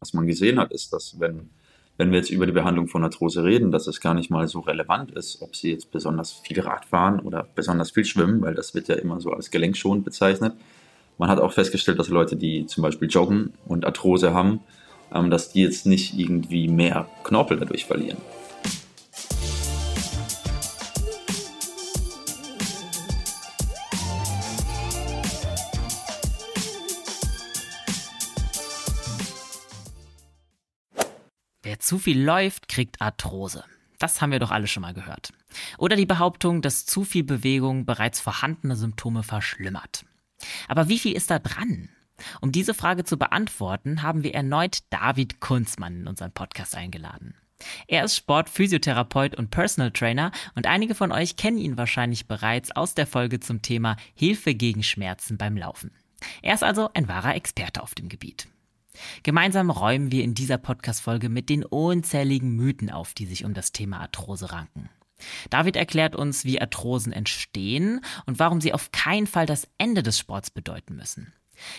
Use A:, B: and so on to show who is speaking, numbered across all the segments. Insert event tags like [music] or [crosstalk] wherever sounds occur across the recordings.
A: was man gesehen hat, ist, dass wenn, wenn wir jetzt über die Behandlung von Arthrose reden, dass es gar nicht mal so relevant ist, ob sie jetzt besonders viel Rad fahren oder besonders viel schwimmen, weil das wird ja immer so als gelenkschonend bezeichnet. Man hat auch festgestellt, dass Leute, die zum Beispiel joggen und Arthrose haben, ähm, dass die jetzt nicht irgendwie mehr Knorpel dadurch verlieren.
B: Zu viel läuft, kriegt Arthrose. Das haben wir doch alle schon mal gehört. Oder die Behauptung, dass zu viel Bewegung bereits vorhandene Symptome verschlimmert. Aber wie viel ist da dran? Um diese Frage zu beantworten, haben wir erneut David Kunzmann in unseren Podcast eingeladen. Er ist Sportphysiotherapeut und Personal Trainer und einige von euch kennen ihn wahrscheinlich bereits aus der Folge zum Thema Hilfe gegen Schmerzen beim Laufen. Er ist also ein wahrer Experte auf dem Gebiet. Gemeinsam räumen wir in dieser Podcast-Folge mit den unzähligen Mythen auf, die sich um das Thema Arthrose ranken. David erklärt uns, wie Arthrosen entstehen und warum sie auf keinen Fall das Ende des Sports bedeuten müssen.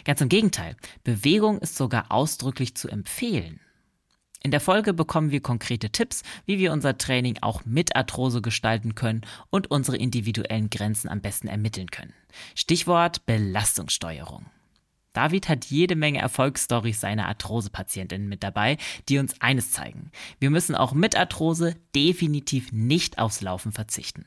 B: Ganz im Gegenteil, Bewegung ist sogar ausdrücklich zu empfehlen. In der Folge bekommen wir konkrete Tipps, wie wir unser Training auch mit Arthrose gestalten können und unsere individuellen Grenzen am besten ermitteln können. Stichwort Belastungssteuerung. David hat jede Menge Erfolgsstories seiner Arthrose-Patientinnen mit dabei, die uns eines zeigen. Wir müssen auch mit Arthrose definitiv nicht aufs Laufen verzichten.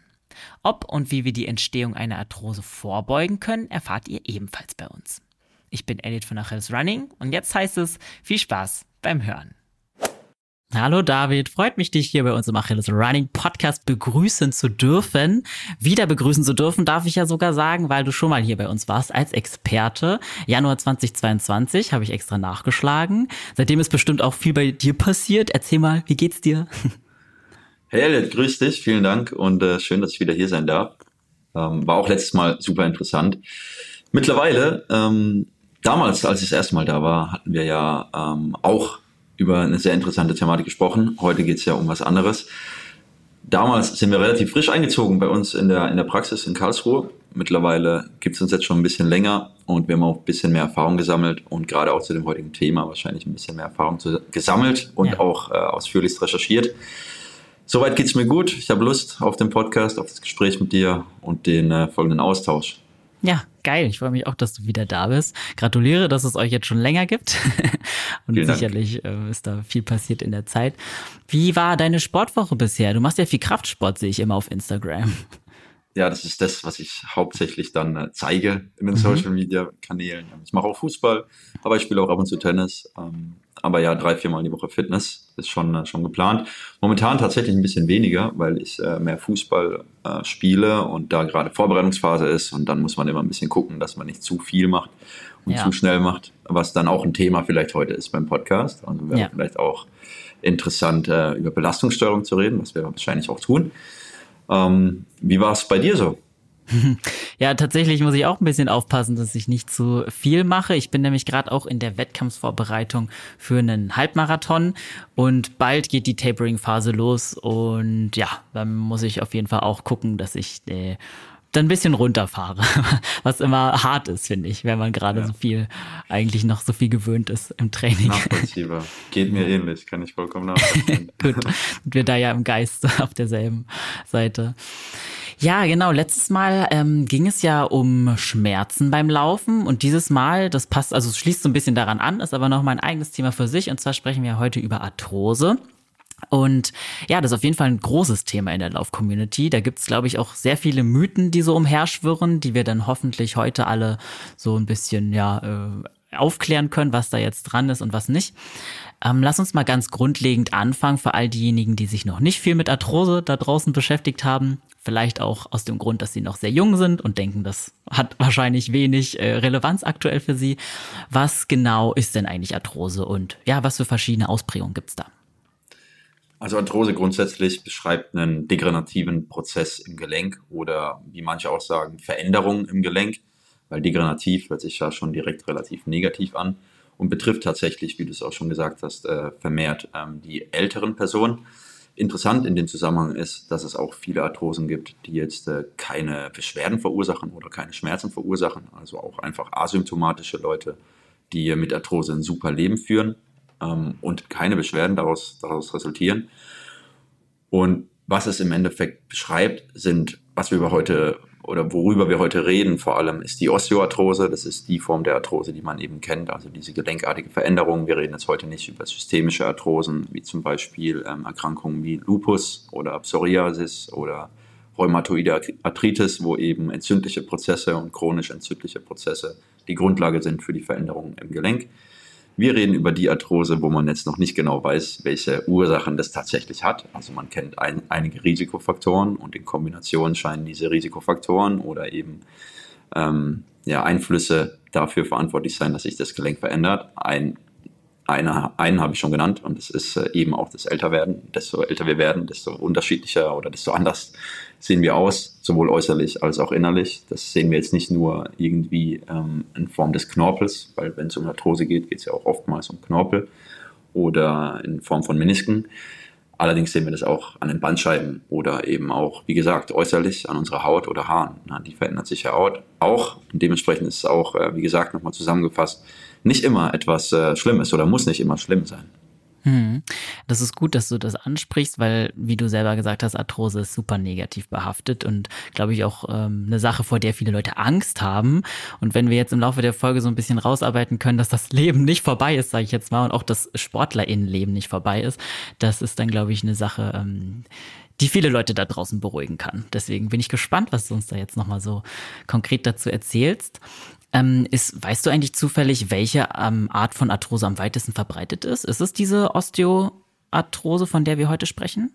B: Ob und wie wir die Entstehung einer Arthrose vorbeugen können, erfahrt ihr ebenfalls bei uns. Ich bin Elliot von Achilles Running und jetzt heißt es viel Spaß beim Hören. Hallo David, freut mich, dich hier bei uns im Achilles Running Podcast begrüßen zu dürfen. Wieder begrüßen zu dürfen, darf ich ja sogar sagen, weil du schon mal hier bei uns warst als Experte. Januar 2022 habe ich extra nachgeschlagen. Seitdem ist bestimmt auch viel bei dir passiert. Erzähl mal, wie geht's dir? [laughs]
A: Hey Elliot, grüß dich, vielen Dank und äh, schön, dass ich wieder hier sein darf. Ähm, war auch letztes Mal super interessant. Mittlerweile, ähm, damals, als ich das erste Mal da war, hatten wir ja ähm, auch über eine sehr interessante Thematik gesprochen. Heute geht es ja um was anderes. Damals sind wir relativ frisch eingezogen bei uns in der, in der Praxis in Karlsruhe. Mittlerweile gibt es uns jetzt schon ein bisschen länger und wir haben auch ein bisschen mehr Erfahrung gesammelt und gerade auch zu dem heutigen Thema wahrscheinlich ein bisschen mehr Erfahrung zu, gesammelt und ja. auch äh, ausführlichst recherchiert. Soweit geht es mir gut. Ich habe Lust auf den Podcast, auf das Gespräch mit dir und den äh, folgenden Austausch.
B: Ja, geil. Ich freue mich auch, dass du wieder da bist. Gratuliere, dass es euch jetzt schon länger gibt. [laughs] Und Vielen sicherlich äh, ist da viel passiert in der Zeit. Wie war deine Sportwoche bisher? Du machst ja viel Kraftsport, sehe ich immer auf Instagram.
A: Ja, das ist das, was ich hauptsächlich dann äh, zeige in den mhm. Social Media Kanälen. Ich mache auch Fußball, aber ich spiele auch ab und zu Tennis. Ähm, aber ja, drei, viermal die Woche Fitness ist schon, äh, schon geplant. Momentan tatsächlich ein bisschen weniger, weil ich äh, mehr Fußball äh, spiele und da gerade Vorbereitungsphase ist und dann muss man immer ein bisschen gucken, dass man nicht zu viel macht und ja. zu schnell macht, was dann auch ein Thema vielleicht heute ist beim Podcast. Also wäre ja. vielleicht auch interessant, äh, über Belastungssteuerung zu reden, was wir wahrscheinlich auch tun. Ähm, wie war es bei dir so? [laughs]
B: Ja, tatsächlich muss ich auch ein bisschen aufpassen, dass ich nicht zu viel mache. Ich bin nämlich gerade auch in der Wettkampfvorbereitung für einen Halbmarathon und bald geht die Tapering-Phase los und ja, dann muss ich auf jeden Fall auch gucken, dass ich äh, dann ein bisschen runterfahre, [laughs] was immer hart ist, finde ich, wenn man gerade ja. so viel, eigentlich noch so viel gewöhnt ist im Training.
A: Nachvollziehbar. Geht mir ähnlich, kann ich vollkommen [laughs] nachvollziehen.
B: Gut, wir da ja im Geist auf derselben Seite. Ja, genau. Letztes Mal ähm, ging es ja um Schmerzen beim Laufen und dieses Mal, das passt, also es schließt so ein bisschen daran an, ist aber noch mal ein eigenes Thema für sich und zwar sprechen wir heute über Arthrose. Und ja, das ist auf jeden Fall ein großes Thema in der Lauf-Community. Da gibt es, glaube ich, auch sehr viele Mythen, die so umherschwirren, die wir dann hoffentlich heute alle so ein bisschen ja, äh, aufklären können, was da jetzt dran ist und was nicht. Ähm, lass uns mal ganz grundlegend anfangen für all diejenigen, die sich noch nicht viel mit Arthrose da draußen beschäftigt haben. Vielleicht auch aus dem Grund, dass sie noch sehr jung sind und denken, das hat [laughs] wahrscheinlich wenig äh, Relevanz aktuell für sie. Was genau ist denn eigentlich Arthrose und ja, was für verschiedene Ausprägungen gibt's da?
A: Also Arthrose grundsätzlich beschreibt einen degenerativen Prozess im Gelenk oder wie manche auch sagen, Veränderungen im Gelenk, weil degenerativ hört sich ja schon direkt relativ negativ an und betrifft tatsächlich, wie du es auch schon gesagt hast, äh, vermehrt ähm, die älteren Personen. Interessant in dem Zusammenhang ist, dass es auch viele Arthrosen gibt, die jetzt äh, keine Beschwerden verursachen oder keine Schmerzen verursachen, also auch einfach asymptomatische Leute, die mit Arthrose ein super Leben führen ähm, und keine Beschwerden daraus, daraus resultieren. Und was es im Endeffekt beschreibt, sind, was wir über heute oder worüber wir heute reden, vor allem ist die Osteoarthrose. Das ist die Form der Arthrose, die man eben kennt, also diese gelenkartige Veränderung. Wir reden jetzt heute nicht über systemische Arthrosen, wie zum Beispiel ähm, Erkrankungen wie Lupus oder Psoriasis oder rheumatoide Arthritis, wo eben entzündliche Prozesse und chronisch entzündliche Prozesse die Grundlage sind für die Veränderungen im Gelenk. Wir reden über die Arthrose, wo man jetzt noch nicht genau weiß, welche Ursachen das tatsächlich hat. Also man kennt ein, einige Risikofaktoren und in Kombination scheinen diese Risikofaktoren oder eben ähm, ja, Einflüsse dafür verantwortlich sein, dass sich das Gelenk verändert. Ein eine, einen habe ich schon genannt und das ist äh, eben auch das Älterwerden. Desto älter wir werden, desto unterschiedlicher oder desto anders sehen wir aus, sowohl äußerlich als auch innerlich. Das sehen wir jetzt nicht nur irgendwie ähm, in Form des Knorpels, weil wenn es um Arthrose geht, geht es ja auch oftmals um Knorpel oder in Form von Menisken. Allerdings sehen wir das auch an den Bandscheiben oder eben auch, wie gesagt, äußerlich an unserer Haut oder Haaren. Na, die verändert sich ja auch. Dementsprechend ist es auch, äh, wie gesagt, nochmal zusammengefasst, nicht immer etwas äh, Schlimmes oder muss nicht immer schlimm sein.
B: Hm. Das ist gut, dass du das ansprichst, weil, wie du selber gesagt hast, Arthrose ist super negativ behaftet und, glaube ich, auch ähm, eine Sache, vor der viele Leute Angst haben. Und wenn wir jetzt im Laufe der Folge so ein bisschen rausarbeiten können, dass das [laughs] Leben nicht vorbei ist, sage ich jetzt mal, und auch das SportlerInnenleben nicht vorbei ist, das ist dann, glaube ich, eine Sache, ähm, die viele Leute da draußen beruhigen kann. Deswegen bin ich gespannt, was du uns da jetzt nochmal so konkret dazu erzählst. Ähm, ist, weißt du eigentlich zufällig, welche ähm, Art von Arthrose am weitesten verbreitet ist? Ist es diese Osteoarthrose, von der wir heute sprechen?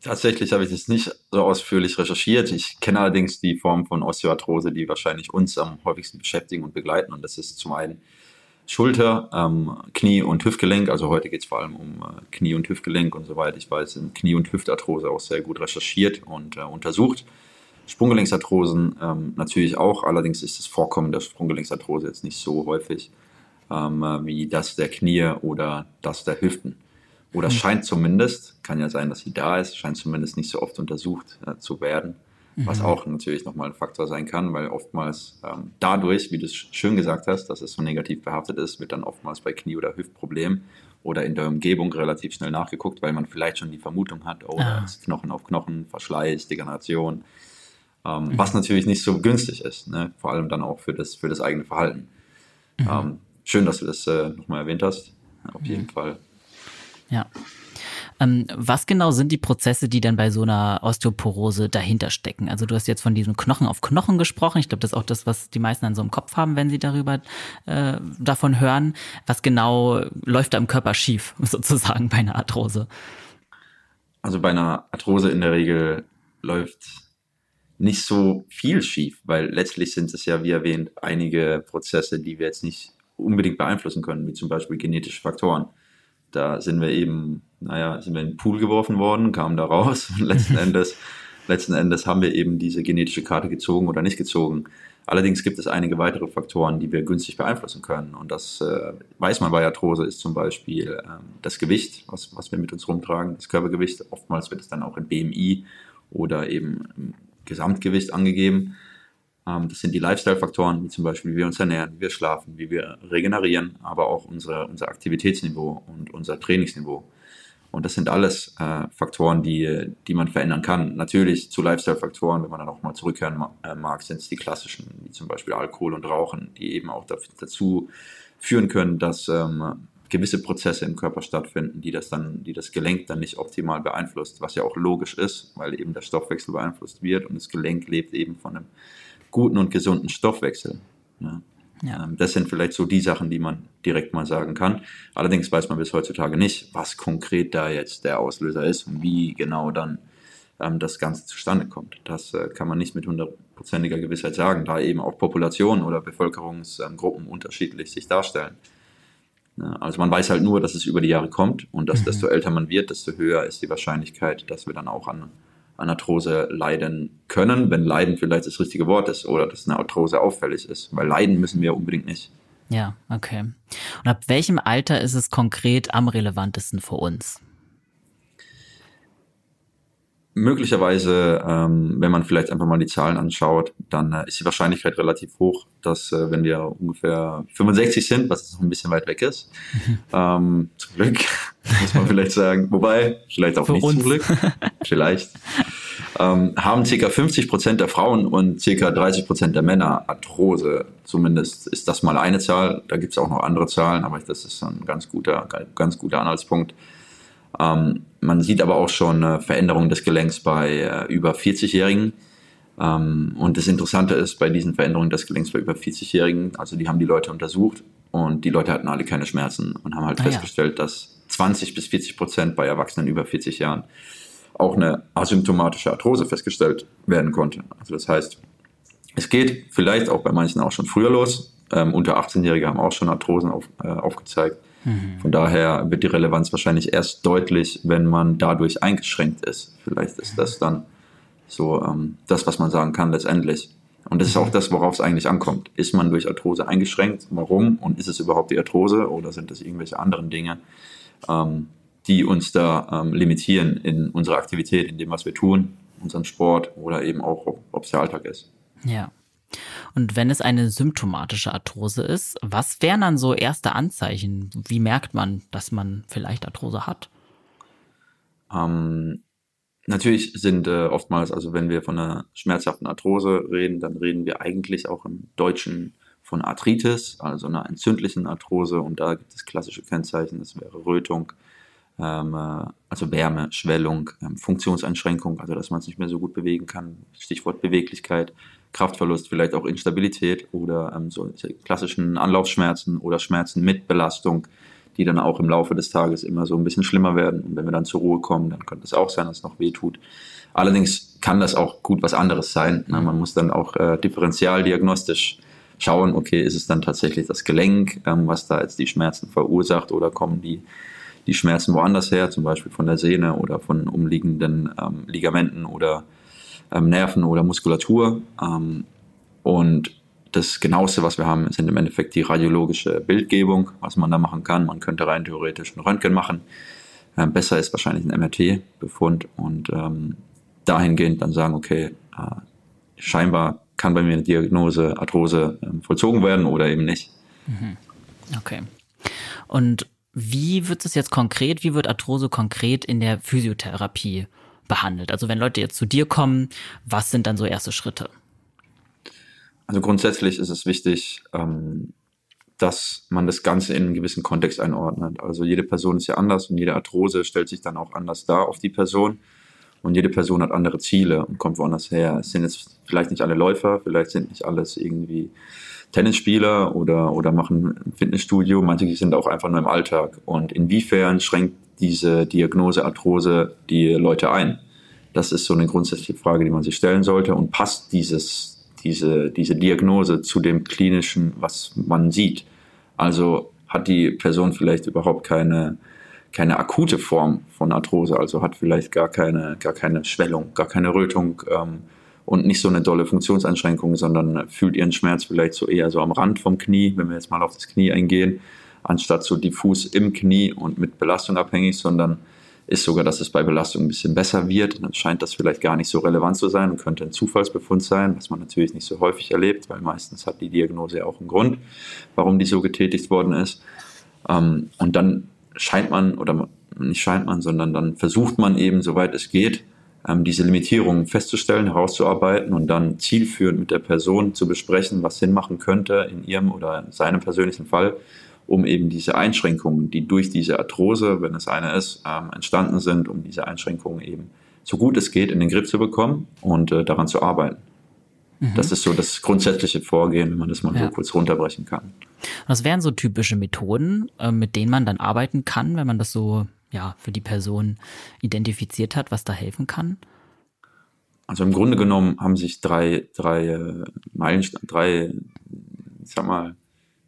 A: Tatsächlich habe ich das nicht so ausführlich recherchiert. Ich kenne allerdings die Form von Osteoarthrose, die wahrscheinlich uns am häufigsten beschäftigen und begleiten. Und das ist zum einen Schulter, ähm, Knie und Hüftgelenk. Also heute geht es vor allem um äh, Knie und Hüftgelenk und soweit ich weiß, sind Knie- und Hüftarthrose auch sehr gut recherchiert und äh, untersucht. Sprunggelenksarthrosen ähm, natürlich auch, allerdings ist das Vorkommen der Sprunggelenksarthrose jetzt nicht so häufig ähm, äh, wie das der Knie oder das der Hüften. Oder mhm. scheint zumindest, kann ja sein, dass sie da ist, scheint zumindest nicht so oft untersucht äh, zu werden. Mhm. Was auch natürlich nochmal ein Faktor sein kann, weil oftmals ähm, dadurch, wie du es schön gesagt hast, dass es so negativ behaftet ist, wird dann oftmals bei Knie- oder Hüftproblemen oder in der Umgebung relativ schnell nachgeguckt, weil man vielleicht schon die Vermutung hat, oh, ah. Knochen auf Knochen, Verschleiß, Degeneration ähm, mhm. was natürlich nicht so günstig ist, ne? vor allem dann auch für das, für das eigene Verhalten. Mhm. Ähm, schön, dass du das äh, nochmal erwähnt hast, auf jeden mhm. Fall.
B: Ja. Ähm, was genau sind die Prozesse, die dann bei so einer Osteoporose dahinter stecken? Also du hast jetzt von diesem Knochen auf Knochen gesprochen. Ich glaube, das ist auch das, was die meisten dann so im Kopf haben, wenn sie darüber äh, davon hören. Was genau läuft da im Körper schief, [laughs] sozusagen bei einer Arthrose?
A: Also bei einer Arthrose in der Regel läuft nicht so viel schief, weil letztlich sind es ja, wie erwähnt, einige Prozesse, die wir jetzt nicht unbedingt beeinflussen können, wie zum Beispiel genetische Faktoren. Da sind wir eben, naja, sind wir in den Pool geworfen worden, kamen da raus und letzten [laughs] Endes, letzten Endes haben wir eben diese genetische Karte gezogen oder nicht gezogen. Allerdings gibt es einige weitere Faktoren, die wir günstig beeinflussen können. Und das äh, weiß man bei Arthrose ist zum Beispiel ähm, das Gewicht, was, was wir mit uns rumtragen, das Körpergewicht. Oftmals wird es dann auch in BMI oder eben Gesamtgewicht angegeben. Ähm, das sind die Lifestyle-Faktoren, wie zum Beispiel, wie wir uns ernähren, wie wir schlafen, wie wir regenerieren, aber auch unsere, unser Aktivitätsniveau und unser Trainingsniveau. Und das sind alles äh, Faktoren, die, die man verändern kann. Natürlich zu Lifestyle-Faktoren, wenn man dann auch mal zurückhören äh, mag, sind es die klassischen, wie zum Beispiel Alkohol und Rauchen, die eben auch dazu führen können, dass ähm, gewisse Prozesse im Körper stattfinden, die das dann, die das Gelenk dann nicht optimal beeinflusst, was ja auch logisch ist, weil eben der Stoffwechsel beeinflusst wird und das Gelenk lebt eben von einem guten und gesunden Stoffwechsel. Ja. Ja. Ähm, das sind vielleicht so die Sachen, die man direkt mal sagen kann. Allerdings weiß man bis heutzutage nicht, was konkret da jetzt der Auslöser ist und wie genau dann ähm, das Ganze zustande kommt. Das äh, kann man nicht mit hundertprozentiger Gewissheit sagen, da eben auch Populationen oder Bevölkerungsgruppen unterschiedlich sich darstellen. Also man weiß halt nur, dass es über die Jahre kommt und dass mhm. desto älter man wird, desto höher ist die Wahrscheinlichkeit, dass wir dann auch an, an Arthrose leiden können, wenn Leiden vielleicht das richtige Wort ist oder dass eine Arthrose auffällig ist, weil leiden müssen wir unbedingt nicht.
B: Ja, okay. Und ab welchem Alter ist es konkret am relevantesten für uns?
A: Möglicherweise, ähm, wenn man vielleicht einfach mal die Zahlen anschaut, dann äh, ist die Wahrscheinlichkeit relativ hoch, dass äh, wenn wir ungefähr 65 sind, was noch ein bisschen weit weg ist, [laughs] ähm, zum Glück, [laughs] muss man vielleicht sagen, wobei, vielleicht auch Für nicht uns. zum Glück, [laughs] vielleicht, ähm, haben ca. 50 Prozent der Frauen und ca. 30 Prozent der Männer Arthrose. Zumindest ist das mal eine Zahl. Da gibt es auch noch andere Zahlen, aber das ist ein ganz guter, ganz guter Anhaltspunkt. Ähm, man sieht aber auch schon eine Veränderung des Gelenks bei äh, über 40-Jährigen. Ähm, und das Interessante ist bei diesen Veränderungen des Gelenks bei über 40-Jährigen, also die haben die Leute untersucht und die Leute hatten alle keine Schmerzen und haben halt ah, festgestellt, ja. dass 20 bis 40 Prozent bei Erwachsenen über 40 Jahren auch eine asymptomatische Arthrose festgestellt werden konnte. Also das heißt, es geht vielleicht auch bei manchen auch schon früher los. Ähm, unter 18-Jährige haben auch schon Arthrosen auf, äh, aufgezeigt. Mhm. Von daher wird die Relevanz wahrscheinlich erst deutlich, wenn man dadurch eingeschränkt ist. Vielleicht ist das dann so ähm, das, was man sagen kann letztendlich. Und das ist auch das, worauf es eigentlich ankommt. Ist man durch Arthrose eingeschränkt? Warum? Und ist es überhaupt die Arthrose oder sind das irgendwelche anderen Dinge, ähm, die uns da ähm, limitieren in unserer Aktivität, in dem, was wir tun, unseren Sport oder eben auch, ob es der Alltag ist?
B: Ja. Und wenn es eine symptomatische Arthrose ist, was wären dann so erste Anzeichen? Wie merkt man, dass man vielleicht Arthrose hat?
A: Ähm, natürlich sind äh, oftmals, also wenn wir von einer schmerzhaften Arthrose reden, dann reden wir eigentlich auch im Deutschen von Arthritis, also einer entzündlichen Arthrose. Und da gibt es klassische Kennzeichen, das wäre Rötung, ähm, äh, also Wärme, Schwellung, ähm, Funktionseinschränkung, also dass man es nicht mehr so gut bewegen kann, Stichwort Beweglichkeit, Kraftverlust, vielleicht auch Instabilität oder ähm, so klassischen Anlaufschmerzen oder Schmerzen mit Belastung, die dann auch im Laufe des Tages immer so ein bisschen schlimmer werden. Und wenn wir dann zur Ruhe kommen, dann könnte es auch sein, dass es noch weh tut. Allerdings kann das auch gut was anderes sein. Ne? Man muss dann auch äh, differentialdiagnostisch schauen, okay, ist es dann tatsächlich das Gelenk, ähm, was da jetzt die Schmerzen verursacht oder kommen die, die Schmerzen woanders her, zum Beispiel von der Sehne oder von umliegenden ähm, Ligamenten oder ähm, Nerven oder Muskulatur. Ähm, und das genaueste, was wir haben, sind im Endeffekt die radiologische Bildgebung, was man da machen kann. Man könnte rein theoretisch ein Röntgen machen. Ähm, besser ist wahrscheinlich ein MRT-Befund und ähm, dahingehend dann sagen, okay, äh, scheinbar kann bei mir eine Diagnose Arthrose äh, vollzogen werden oder eben nicht.
B: Mhm. Okay. Und wie wird es jetzt konkret, wie wird Arthrose konkret in der Physiotherapie behandelt? Also wenn Leute jetzt zu dir kommen, was sind dann so erste Schritte?
A: Also grundsätzlich ist es wichtig, ähm, dass man das Ganze in einen gewissen Kontext einordnet. Also jede Person ist ja anders und jede Arthrose stellt sich dann auch anders dar auf die Person. Und jede Person hat andere Ziele und kommt woanders her. Es sind jetzt vielleicht nicht alle Läufer, vielleicht sind nicht alles irgendwie Tennisspieler oder, oder machen ein Fitnessstudio. Manche sind auch einfach nur im Alltag. Und inwiefern schränkt diese Diagnose Arthrose die Leute ein? Das ist so eine grundsätzliche Frage, die man sich stellen sollte. Und passt dieses, diese, diese Diagnose zu dem klinischen, was man sieht? Also hat die Person vielleicht überhaupt keine, keine akute Form von Arthrose, also hat vielleicht gar keine, gar keine Schwellung, gar keine Rötung ähm, und nicht so eine dolle Funktionseinschränkung, sondern fühlt ihren Schmerz vielleicht so eher so am Rand vom Knie, wenn wir jetzt mal auf das Knie eingehen anstatt so diffus im Knie und mit Belastung abhängig, sondern ist sogar, dass es bei Belastung ein bisschen besser wird. Dann scheint das vielleicht gar nicht so relevant zu sein und könnte ein Zufallsbefund sein, was man natürlich nicht so häufig erlebt, weil meistens hat die Diagnose ja auch einen Grund, warum die so getätigt worden ist. Ähm, und dann scheint man, oder nicht scheint man, sondern dann versucht man eben, soweit es geht, ähm, diese Limitierungen festzustellen, herauszuarbeiten und dann zielführend mit der Person zu besprechen, was Sinn machen könnte in ihrem oder seinem persönlichen Fall um eben diese Einschränkungen, die durch diese Arthrose, wenn es eine ist, ähm, entstanden sind, um diese Einschränkungen eben so gut es geht in den Griff zu bekommen und äh, daran zu arbeiten. Mhm. Das ist so das grundsätzliche Vorgehen, wenn man das mal ja. so kurz runterbrechen kann.
B: Was wären so typische Methoden, äh, mit denen man dann arbeiten kann, wenn man das so ja, für die Person identifiziert hat, was da helfen kann?
A: Also im Grunde genommen haben sich drei, drei äh, Meilensteine, drei, ich sag mal,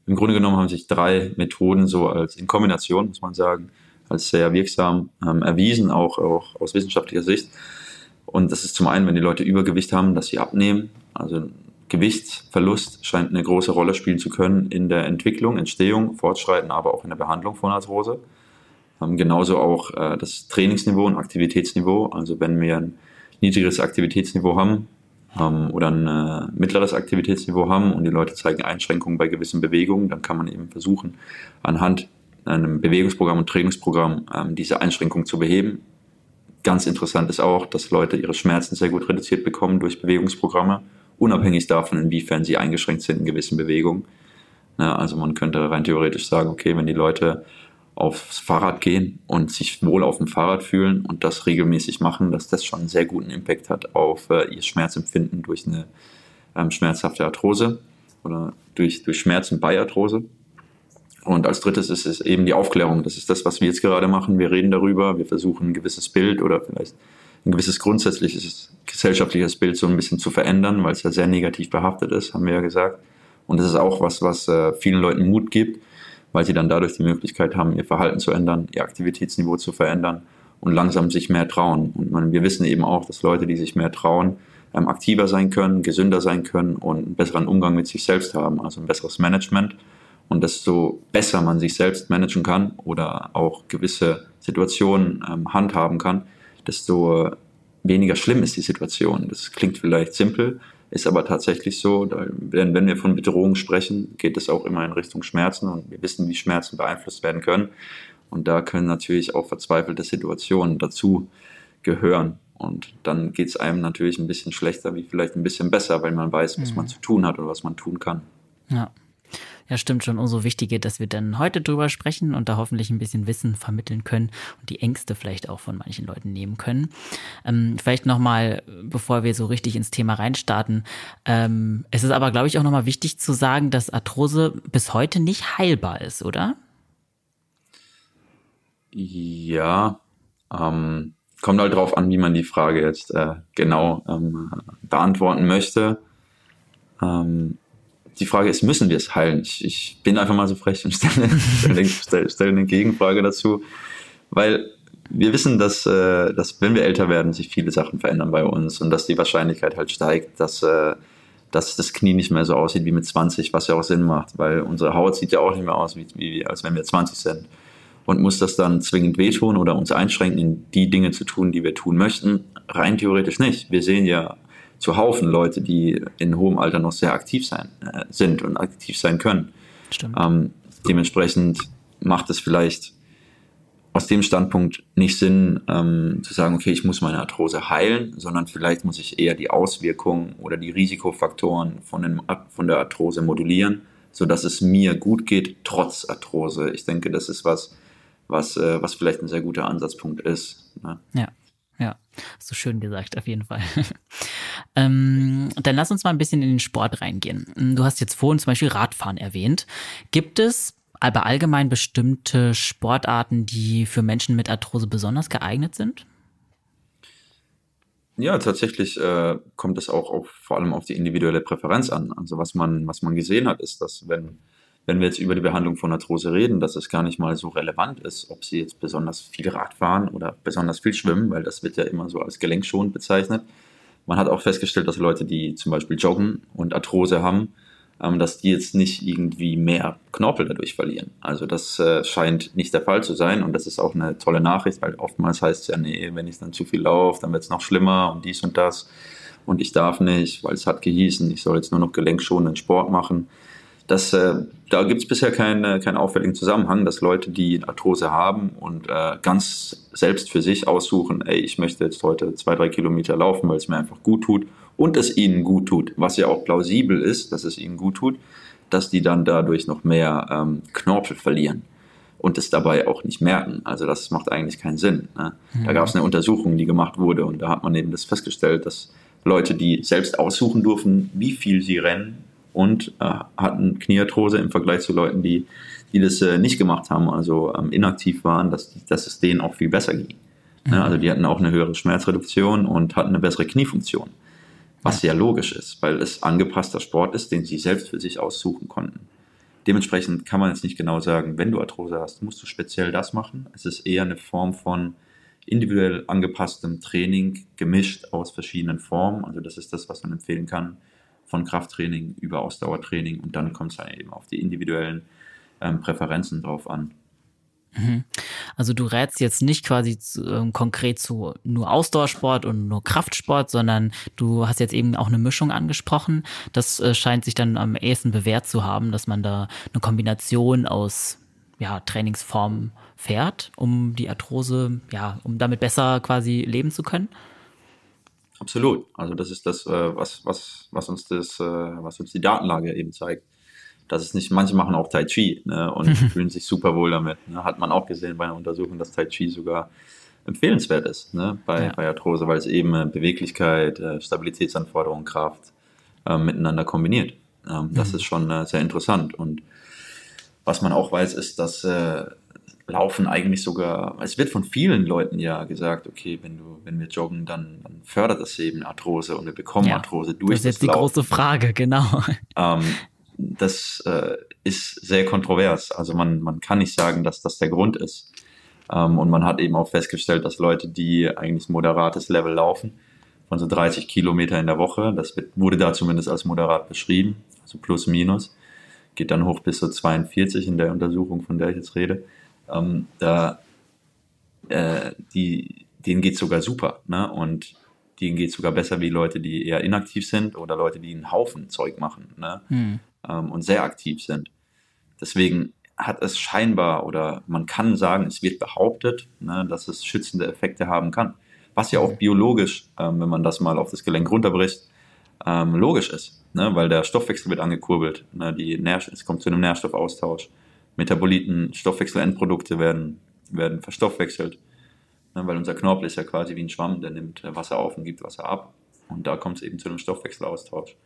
A: im Grunde genommen haben sich drei Methoden so als in Kombination, muss man sagen, als sehr wirksam ähm, erwiesen, auch, auch aus wissenschaftlicher Sicht. Und das ist zum einen, wenn die Leute Übergewicht haben, dass sie abnehmen. Also Gewichtsverlust scheint eine große Rolle spielen zu können in der Entwicklung, Entstehung, Fortschreiten, aber auch in der Behandlung von Arthrose. Ähm, genauso auch äh, das Trainingsniveau und Aktivitätsniveau. Also wenn wir ein niedrigeres Aktivitätsniveau haben ähm, oder ein äh, mittleres Aktivitätsniveau haben und die Leute zeigen Einschränkungen bei gewissen Bewegungen, dann kann man eben versuchen, anhand einem Bewegungsprogramm und Trainingsprogramm ähm, diese Einschränkungen zu beheben. Ganz interessant ist auch, dass Leute ihre Schmerzen sehr gut reduziert bekommen durch Bewegungsprogramme, unabhängig davon, inwiefern sie eingeschränkt sind in gewissen Bewegungen. Ja, also man könnte rein theoretisch sagen, okay, wenn die Leute aufs Fahrrad gehen und sich wohl auf dem Fahrrad fühlen und das regelmäßig machen, dass das schon einen sehr guten Impact hat auf äh, ihr Schmerzempfinden durch eine ähm, schmerzhafte Arthrose oder durch, durch Schmerzen bei Arthrose. Und als drittes ist es eben die Aufklärung. Das ist das, was wir jetzt gerade machen. Wir reden darüber, wir versuchen ein gewisses Bild oder vielleicht ein gewisses grundsätzliches gesellschaftliches Bild so ein bisschen zu verändern, weil es ja sehr negativ behaftet ist, haben wir ja gesagt. Und das ist auch was, was äh, vielen Leuten Mut gibt, weil sie dann dadurch die Möglichkeit haben, ihr Verhalten zu ändern, ihr Aktivitätsniveau zu verändern und langsam sich mehr trauen. Und man, wir wissen eben auch, dass Leute, die sich mehr trauen, ähm, aktiver sein können, gesünder sein können und einen besseren Umgang mit sich selbst haben, also ein besseres Management. Und desto besser man sich selbst managen kann oder auch gewisse Situationen ähm, handhaben kann, desto weniger schlimm ist die Situation. Das klingt vielleicht simpel, ist aber tatsächlich so, denn wenn wir von Bedrohung sprechen, geht es auch immer in Richtung Schmerzen und wir wissen, wie Schmerzen beeinflusst werden können. Und da können natürlich auch verzweifelte Situationen dazu gehören. Und dann geht es einem natürlich ein bisschen schlechter, wie vielleicht ein bisschen besser, weil man weiß, was mhm. man zu tun hat oder was man tun kann.
B: Ja. Ja, stimmt schon. Umso wichtiger, dass wir dann heute drüber sprechen und da hoffentlich ein bisschen Wissen vermitteln können und die Ängste vielleicht auch von manchen Leuten nehmen können. Ähm, vielleicht nochmal, bevor wir so richtig ins Thema reinstarten. Ähm, es ist aber, glaube ich, auch nochmal wichtig zu sagen, dass Arthrose bis heute nicht heilbar ist, oder?
A: Ja, ähm, kommt halt drauf an, wie man die Frage jetzt äh, genau ähm, beantworten möchte. Ähm, die Frage ist, müssen wir es heilen? Ich, ich bin einfach mal so frech und stelle, stelle, stelle, stelle eine Gegenfrage dazu, weil wir wissen, dass, äh, dass wenn wir älter werden, sich viele Sachen verändern bei uns und dass die Wahrscheinlichkeit halt steigt, dass, äh, dass das Knie nicht mehr so aussieht wie mit 20, was ja auch Sinn macht, weil unsere Haut sieht ja auch nicht mehr aus, wie, wie als wenn wir 20 sind. Und muss das dann zwingend wehtun oder uns einschränken, in die Dinge zu tun, die wir tun möchten? Rein theoretisch nicht. Wir sehen ja zu Haufen Leute, die in hohem Alter noch sehr aktiv sein, äh, sind und aktiv sein können. Ähm, dementsprechend macht es vielleicht aus dem Standpunkt nicht Sinn, ähm, zu sagen, okay, ich muss meine Arthrose heilen, sondern vielleicht muss ich eher die Auswirkungen oder die Risikofaktoren von, den, von der Arthrose modulieren, sodass es mir gut geht, trotz Arthrose. Ich denke, das ist was, was, äh, was vielleicht ein sehr guter Ansatzpunkt ist.
B: Ne? Ja. Ja, so schön gesagt, auf jeden Fall. [laughs] ähm, dann lass uns mal ein bisschen in den Sport reingehen. Du hast jetzt vorhin zum Beispiel Radfahren erwähnt. Gibt es aber allgemein bestimmte Sportarten, die für Menschen mit Arthrose besonders geeignet sind?
A: Ja, tatsächlich äh, kommt es auch auf, vor allem auf die individuelle Präferenz an. Also was man, was man gesehen hat, ist, dass wenn wenn wir jetzt über die Behandlung von Arthrose reden, dass es gar nicht mal so relevant ist, ob sie jetzt besonders viel Rad fahren oder besonders viel schwimmen, weil das wird ja immer so als gelenkschonend bezeichnet. Man hat auch festgestellt, dass Leute, die zum Beispiel joggen und Arthrose haben, ähm, dass die jetzt nicht irgendwie mehr Knorpel dadurch verlieren. Also das äh, scheint nicht der Fall zu sein und das ist auch eine tolle Nachricht, weil oftmals heißt es ja, nee, wenn ich dann zu viel laufe, dann wird es noch schlimmer und dies und das und ich darf nicht, weil es hat gehießen, ich soll jetzt nur noch gelenkschonenden Sport machen das, äh, da gibt es bisher keinen keinen auffälligen Zusammenhang, dass Leute, die Arthrose haben und äh, ganz selbst für sich aussuchen, ey, ich möchte jetzt heute zwei, drei Kilometer laufen, weil es mir einfach gut tut und es ihnen gut tut, was ja auch plausibel ist, dass es ihnen gut tut, dass die dann dadurch noch mehr ähm, Knorpel verlieren und es dabei auch nicht merken. Also das macht eigentlich keinen Sinn. Ne? Mhm. Da gab es eine Untersuchung, die gemacht wurde und da hat man eben das festgestellt, dass Leute, die selbst aussuchen durften, wie viel sie rennen, und äh, hatten Kniearthrose im Vergleich zu Leuten, die, die das äh, nicht gemacht haben, also ähm, inaktiv waren, dass, dass es denen auch viel besser ging. Mhm. Ja, also die hatten auch eine höhere Schmerzreduktion und hatten eine bessere Kniefunktion. Was ja. sehr logisch ist, weil es angepasster Sport ist, den sie selbst für sich aussuchen konnten. Dementsprechend kann man jetzt nicht genau sagen, wenn du Arthrose hast, musst du speziell das machen. Es ist eher eine Form von individuell angepasstem Training, gemischt aus verschiedenen Formen. Also das ist das, was man empfehlen kann von Krafttraining über Ausdauertraining und dann kommt es halt eben auf die individuellen ähm, Präferenzen drauf an.
B: Mhm. Also du rätst jetzt nicht quasi äh, konkret zu nur Ausdauersport und nur Kraftsport, sondern du hast jetzt eben auch eine Mischung angesprochen. Das äh, scheint sich dann am ehesten bewährt zu haben, dass man da eine Kombination aus ja, Trainingsformen fährt, um die Arthrose, ja, um damit besser quasi leben zu können.
A: Absolut. Also das ist das, äh, was, was, was uns das, äh, was uns die Datenlage eben zeigt. Das ist nicht, manche machen auch Tai Chi ne, und [laughs] fühlen sich super wohl damit. Ne. Hat man auch gesehen bei einer Untersuchung, dass Tai Chi sogar empfehlenswert ist ne, bei, ja. bei Arthrose, weil es eben Beweglichkeit, äh, Stabilitätsanforderungen, Kraft äh, miteinander kombiniert. Ähm, das mhm. ist schon äh, sehr interessant. Und was man auch weiß, ist, dass äh, Laufen eigentlich sogar, es wird von vielen Leuten ja gesagt, okay, wenn du, wenn wir joggen, dann, dann fördert das eben Arthrose und wir bekommen ja, Arthrose durch.
B: Das ist jetzt die Laufen. große Frage, genau. [laughs]
A: Ähm, das äh, ist sehr kontrovers. Also man, man kann nicht sagen, dass das der Grund ist. Ähm, und man hat eben auch festgestellt, dass Leute, die eigentlich moderates Level laufen, von so 30 Kilometer in der Woche, das wird, wurde da zumindest als moderat beschrieben, also plus minus, geht dann hoch bis so 42 in der Untersuchung, von der ich jetzt rede ähm, da, äh, die, denen geht sogar super. Ne? Und denen geht sogar besser wie Leute, die eher inaktiv sind oder Leute, die einen Haufen Zeug machen ne? Mhm. Ähm, und sehr aktiv sind. Deswegen hat es scheinbar oder man kann sagen, es wird behauptet, ne, dass es schützende Effekte haben kann. Was ja auch biologisch, ähm, wenn man das mal auf das Gelenk runterbricht, ähm, logisch ist, ne, weil der Stoffwechsel wird angekurbelt. Ne, die Nährst es kommt zu einem Nährstoffaustausch. Metaboliten, Stoffwechselendprodukte werden, werden verstoffwechselt. Ne, weil unser Knorpel ist ja quasi wie ein Schwamm, der nimmt Wasser auf und gibt Wasser ab. Und da kommt es eben zu einem Stoffwechselaustausch.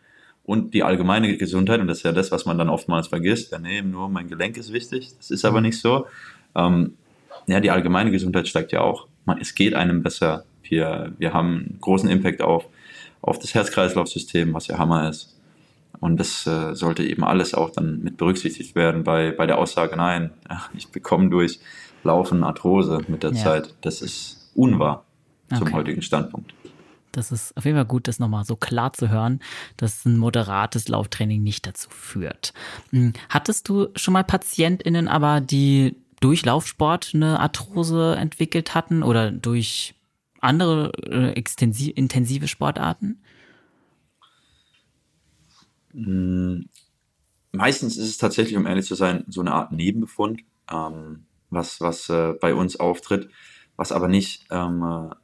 A: Und die allgemeine Gesundheit, und das ist ja das, was man dann oftmals vergisst, ja, nee, nur mein Gelenk ist wichtig, das ist aber nicht so. Ähm, ja, die allgemeine Gesundheit steigt ja auch. Es geht einem besser. Wir, wir haben einen großen Impact auf, auf das Herz-Kreislauf-System, was ja Hammer ist. Und das äh, sollte eben alles auch dann mit berücksichtigt werden bei, bei der Aussage, nein, [laughs] ich bekomme durch Laufen Arthrose mit der ja. Zeit. Das ist unwahr zum okay. heutigen Standpunkt.
B: Das ist auf jeden Fall gut, das nochmal so klar zu hören, dass ein moderates Lauftraining nicht dazu führt. Hm, hattest du schon mal PatientInnen aber, die durch Laufsport eine Arthrose entwickelt hatten oder durch andere äh, intensive Sportarten?
A: Hm, meistens ist es tatsächlich, um ehrlich zu sein, so eine Art Nebenbefund, ähm, was, was äh, bei uns auftritt, was aber nicht ähm, äh,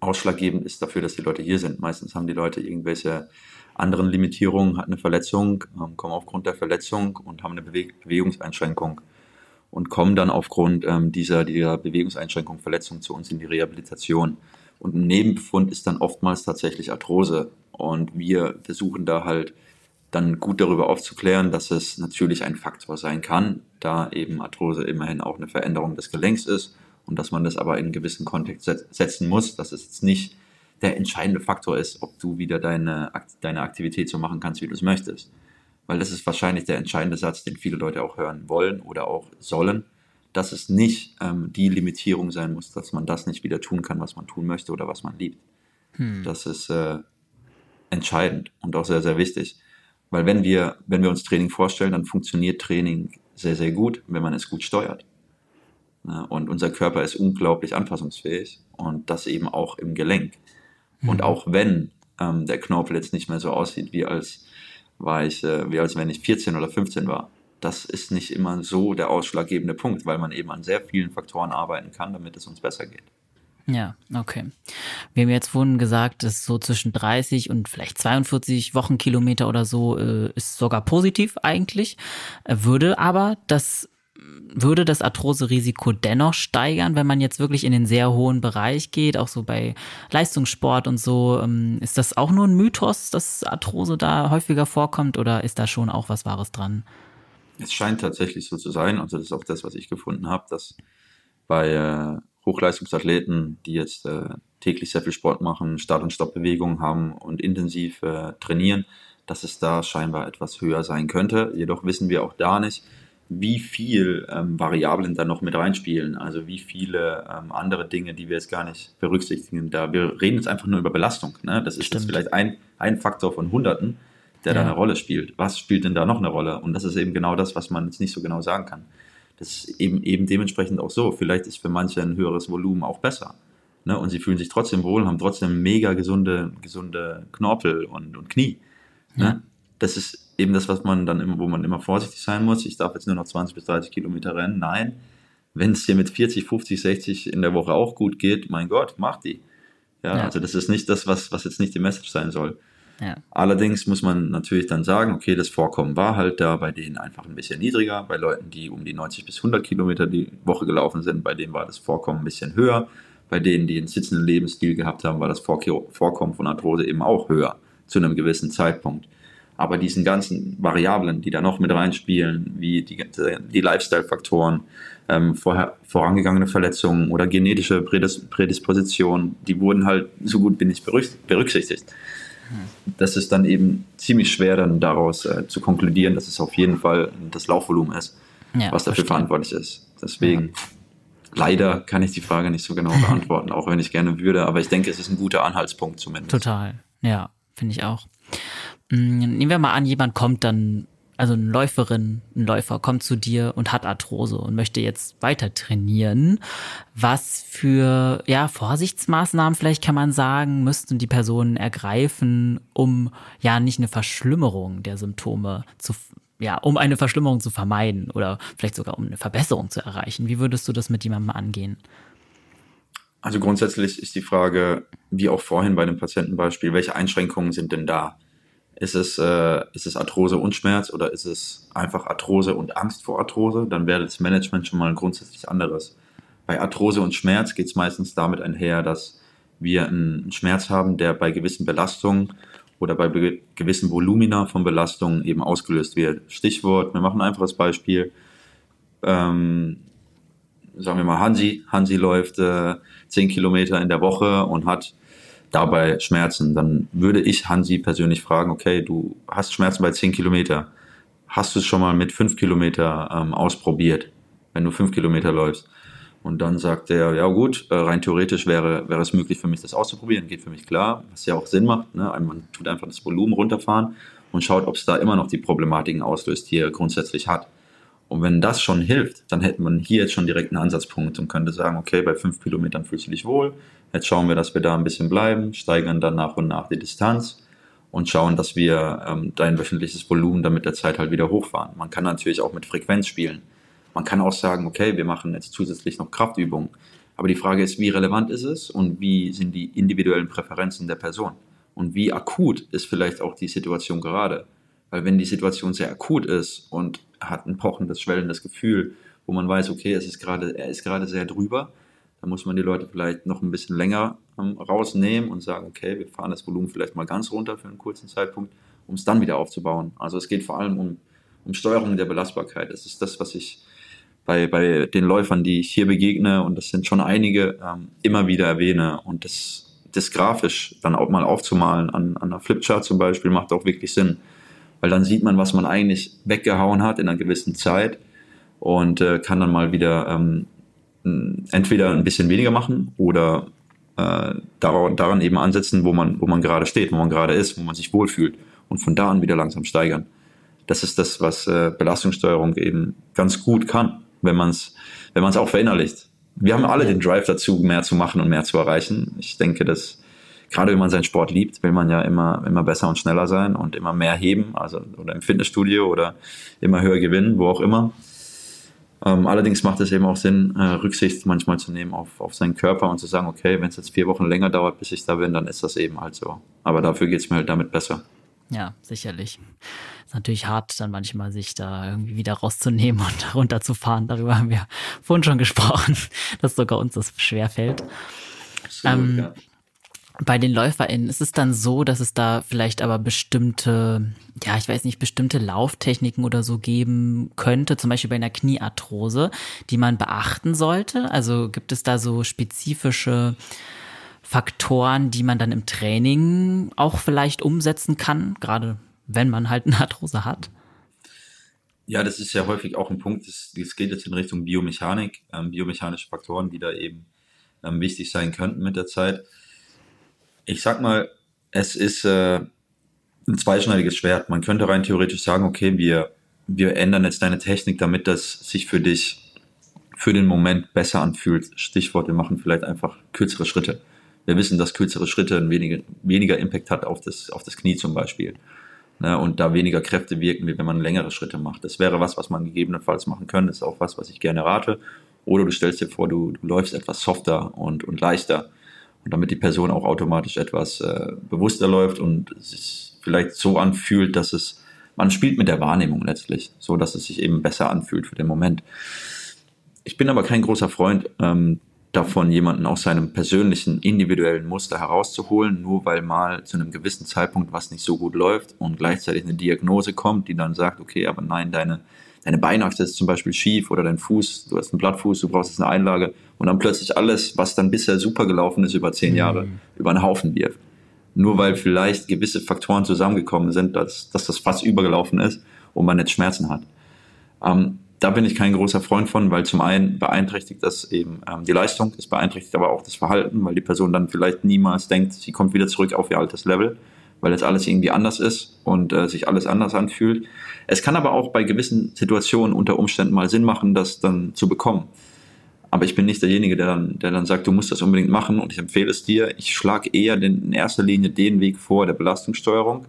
A: ausschlaggebend ist dafür, dass die Leute hier sind. Meistens haben die Leute irgendwelche anderen Limitierungen, hatten eine Verletzung, ähm, kommen aufgrund der Verletzung und haben eine Bewe Bewegungseinschränkung und kommen dann aufgrund ähm, dieser, dieser Bewegungseinschränkung, Verletzung zu uns in die Rehabilitation. Und ein Nebenbefund ist dann oftmals tatsächlich Arthrose. Und wir versuchen da halt dann gut darüber aufzuklären, dass es natürlich ein Faktor sein kann, da eben Arthrose immerhin auch eine Veränderung des Gelenks ist und dass man das aber in einen gewissen Kontext setzen muss, dass es jetzt nicht der entscheidende Faktor ist, ob du wieder deine, deine Aktivität so machen kannst, wie du es möchtest. Weil das ist wahrscheinlich der entscheidende Satz, den viele Leute auch hören wollen oder auch sollen, dass es nicht ähm, die Limitierung sein muss, dass man das nicht wieder tun kann, was man tun möchte oder was man liebt. Hm. Das ist äh, entscheidend und auch sehr, sehr wichtig. Weil wenn wir, wenn wir uns Training vorstellen, dann funktioniert Training sehr, sehr gut, wenn man es gut steuert. Und unser Körper ist unglaublich anpassungsfähig und das eben auch im Gelenk. Und mhm. auch wenn ähm, der Knorpel jetzt nicht mehr so aussieht, wie als, war ich, äh, wie als wenn ich 14 oder 15 war, das ist nicht immer so der ausschlaggebende Punkt, weil man eben an sehr vielen Faktoren arbeiten kann, damit es uns besser geht.
B: Ja, okay. Wir haben jetzt vorhin gesagt, dass so zwischen 30 und vielleicht 42 Wochenkilometer oder so äh, ist sogar positiv eigentlich. Äh, würde aber das würde das Arthrose-Risiko dennoch steigern, wenn man jetzt wirklich in den sehr hohen Bereich geht, auch so bei Leistungssport und so. Ähm, ist das auch nur ein Mythos, dass Arthrose da häufiger vorkommt oder ist da schon auch was Wahres dran?
A: Es scheint tatsächlich so zu sein, also das ist auch das, was ich gefunden habe, dass bei äh, Hochleistungsathleten, die jetzt äh, täglich sehr viel Sport machen, Start- und Stoppbewegungen haben und intensiv äh, trainieren, dass es da scheinbar etwas höher sein könnte. Jedoch wissen wir auch da nicht, wie viel ähm, Variablen da noch mit reinspielen, also wie viele ähm, andere Dinge, die wir jetzt gar nicht berücksichtigen. Da wir reden jetzt einfach nur über Belastung. Ne? Das ist Stimmt. jetzt vielleicht ein, ein Faktor von Hunderten, der ja. da eine Rolle spielt. Was spielt denn da noch eine Rolle? Und das ist eben genau das, was man jetzt nicht so genau sagen kann. Das ist eben, eben dementsprechend auch so. Vielleicht ist für manche ein höheres Volumen auch besser. Ne? Und sie fühlen sich trotzdem wohl, haben trotzdem mega gesunde, gesunde Knorpel und, und Knie. Ne? Ja. Das ist eben das, was man dann immer, wo man immer vorsichtig sein muss. Ich darf jetzt nur noch 20 bis 30 Kilometer rennen. Nein, wenn es dir mit 40, 50, 60 in der Woche auch gut geht, mein Gott, mach die. Ja, ja, also das ist nicht das, was, was jetzt nicht die Message sein soll. Allerdings muss man natürlich dann sagen, okay, das Vorkommen war halt da bei denen einfach ein bisschen niedriger. Bei Leuten, die um die 90 bis 100 Kilometer die Woche gelaufen sind, bei denen war das Vorkommen ein bisschen höher. Bei denen, die einen sitzenden Lebensstil gehabt haben, war das Vorkommen von Arthrose eben auch höher zu einem gewissen Zeitpunkt. Aber diesen ganzen Variablen, die da noch mit reinspielen, wie die, die Lifestyle-Faktoren, ähm, vorher, vorangegangene Verletzungen oder genetische Prädis Prädispositionen, die wurden halt so gut wie nicht berücksichtigt. Das ist dann eben ziemlich schwer, dann daraus äh, zu konkludieren, dass es auf jeden Fall das Laufvolumen ist, ja, was dafür verstehe. verantwortlich ist. Deswegen, ja. leider kann ich die Frage nicht so genau [laughs] beantworten, auch wenn ich gerne würde, aber ich denke, es ist ein guter Anhaltspunkt zumindest.
B: Total, ja, finde ich auch. Mm, nehmen wir mal an, jemand kommt dann also eine Läuferin, ein Läufer kommt zu dir und hat Arthrose und möchte jetzt weiter trainieren. Was für ja, Vorsichtsmaßnahmen vielleicht kann man sagen, müssten die Personen ergreifen, um ja nicht eine Verschlimmerung der Symptome zu ja, um eine Verschlimmerung zu vermeiden oder vielleicht sogar um eine Verbesserung zu erreichen. Wie würdest du das mit jemandem angehen?
A: Also grundsätzlich ist die Frage, wie auch vorhin bei dem Patientenbeispiel, welche Einschränkungen sind denn da? Ist es, äh, ist es Arthrose und Schmerz oder ist es einfach Arthrose und Angst vor Arthrose? Dann wäre das Management schon mal grundsätzlich anderes. Bei Arthrose und Schmerz geht es meistens damit einher, dass wir einen Schmerz haben, der bei gewissen Belastungen oder bei gewissen Volumina von Belastungen eben ausgelöst wird. Stichwort, wir machen ein einfaches Beispiel. Ähm, sagen wir mal, Hansi. Hansi läuft äh, 10 Kilometer in der Woche und hat dabei Schmerzen, dann würde ich Hansi persönlich fragen, okay, du hast Schmerzen bei 10 Kilometer. Hast du es schon mal mit 5 Kilometer ähm, ausprobiert, wenn du 5 Kilometer läufst? Und dann sagt er, ja gut, äh, rein theoretisch wäre, wäre es möglich für mich, das auszuprobieren, geht für mich klar, was ja auch Sinn macht. Ne? Man tut einfach das Volumen runterfahren und schaut, ob es da immer noch die Problematiken auslöst, die er grundsätzlich hat. Und wenn das schon hilft, dann hätte man hier jetzt schon direkt einen Ansatzpunkt und könnte sagen, okay, bei 5 Kilometern fühlst du dich wohl, Jetzt schauen wir, dass wir da ein bisschen bleiben, steigern dann nach und nach die Distanz und schauen, dass wir ähm, dein wöchentliches Volumen dann mit der Zeit halt wieder hochfahren. Man kann natürlich auch mit Frequenz spielen. Man kann auch sagen, okay, wir machen jetzt zusätzlich noch Kraftübungen. Aber die Frage ist, wie relevant ist es und wie sind die individuellen Präferenzen der Person? Und wie akut ist vielleicht auch die Situation gerade? Weil wenn die Situation sehr akut ist und hat ein pochendes, schwellendes Gefühl, wo man weiß, okay, es ist gerade, er ist gerade sehr drüber, da muss man die Leute vielleicht noch ein bisschen länger ähm, rausnehmen und sagen, okay, wir fahren das Volumen vielleicht mal ganz runter für einen kurzen Zeitpunkt, um es dann wieder aufzubauen. Also es geht vor allem um, um Steuerung der Belastbarkeit. Das ist das, was ich bei, bei den Läufern, die ich hier begegne, und das sind schon einige, ähm, immer wieder erwähne. Und das, das grafisch dann auch mal aufzumalen an, an einer Flipchart zum Beispiel macht auch wirklich Sinn. Weil dann sieht man, was man eigentlich weggehauen hat in einer gewissen Zeit und äh, kann dann mal wieder ähm, entweder ein bisschen weniger machen oder äh, daran, daran eben ansetzen, wo man, wo man gerade steht, wo man gerade ist, wo man sich wohlfühlt und von da an wieder langsam steigern. Das ist das, was äh, Belastungssteuerung eben ganz gut kann, wenn man es wenn man's auch verinnerlicht. Wir haben alle den Drive dazu, mehr zu machen und mehr zu erreichen. Ich denke, dass gerade wenn man seinen Sport liebt, will man ja immer, immer besser und schneller sein und immer mehr heben, also oder im Fitnessstudio oder immer höher gewinnen, wo auch immer. Ähm, allerdings macht es eben auch Sinn, äh, Rücksicht manchmal zu nehmen auf, auf seinen Körper und zu sagen, okay, wenn es jetzt vier Wochen länger dauert, bis ich da bin, dann ist das eben halt so. Aber dafür geht es mir halt damit besser.
B: Ja, sicherlich. Ist natürlich hart, dann manchmal sich da irgendwie wieder rauszunehmen und [laughs] runterzufahren. Darüber haben wir vorhin schon gesprochen, [laughs] dass sogar uns das schwerfällt. Absolut, ähm, ja bei den LäuferInnen ist es dann so, dass es da vielleicht aber bestimmte, ja, ich weiß nicht, bestimmte Lauftechniken oder so geben könnte, zum Beispiel bei einer Kniearthrose, die man beachten sollte? Also gibt es da so spezifische Faktoren, die man dann im Training auch vielleicht umsetzen kann, gerade wenn man halt eine Arthrose hat?
A: Ja, das ist ja häufig auch ein Punkt, das, geht jetzt in Richtung Biomechanik, ähm, biomechanische Faktoren, die da eben ähm, wichtig sein könnten mit der Zeit ich sag mal, es ist äh, ein zweischneidiges Schwert. Man könnte rein theoretisch sagen, okay, wir, wir ändern jetzt deine Technik, damit das sich für dich für den Moment besser anfühlt. Stichwort, wir machen vielleicht einfach kürzere Schritte. Wir wissen, dass kürzere Schritte weniger, weniger Impact hat auf das, auf das Knie zum Beispiel. Ne, und da weniger Kräfte wirken, wie wenn man längere Schritte macht. Das wäre was, was man gegebenenfalls machen könnte. Das ist auch was, was ich gerne rate. Oder du stellst dir vor, du, du läufst etwas softer und, und leichter. Und damit die Person auch automatisch etwas äh, bewusster läuft und sich vielleicht so anfühlt, dass es, man spielt mit der Wahrnehmung letztlich, so dass es sich eben besser anfühlt für den Moment. Ich bin aber kein großer Freund ähm, davon, jemanden aus seinem persönlichen, individuellen Muster herauszuholen, nur weil mal zu einem gewissen Zeitpunkt was nicht so gut läuft und gleichzeitig eine Diagnose kommt, die dann sagt, okay, aber nein, deine, deine Beinachse ist zum Beispiel schief oder dein Fuß, du hast einen Blattfuß, du brauchst jetzt eine Einlage und dann plötzlich alles, was dann bisher super gelaufen ist über zehn Jahre, mhm. über einen Haufen wirft. Nur weil vielleicht gewisse Faktoren zusammengekommen sind, dass, dass das fast übergelaufen ist und man jetzt Schmerzen hat. Ähm, da bin ich kein großer Freund von, weil zum einen beeinträchtigt das eben ähm, die Leistung, es beeinträchtigt aber auch das Verhalten, weil die Person dann vielleicht niemals denkt, sie kommt wieder zurück auf ihr altes Level, weil jetzt alles irgendwie anders ist und äh, sich alles anders anfühlt. Es kann aber auch bei gewissen Situationen unter Umständen mal Sinn machen, das dann zu bekommen. Aber ich bin nicht derjenige, der dann, der dann sagt, du musst das unbedingt machen und ich empfehle es dir. Ich schlage eher den, in erster Linie den Weg vor der Belastungssteuerung,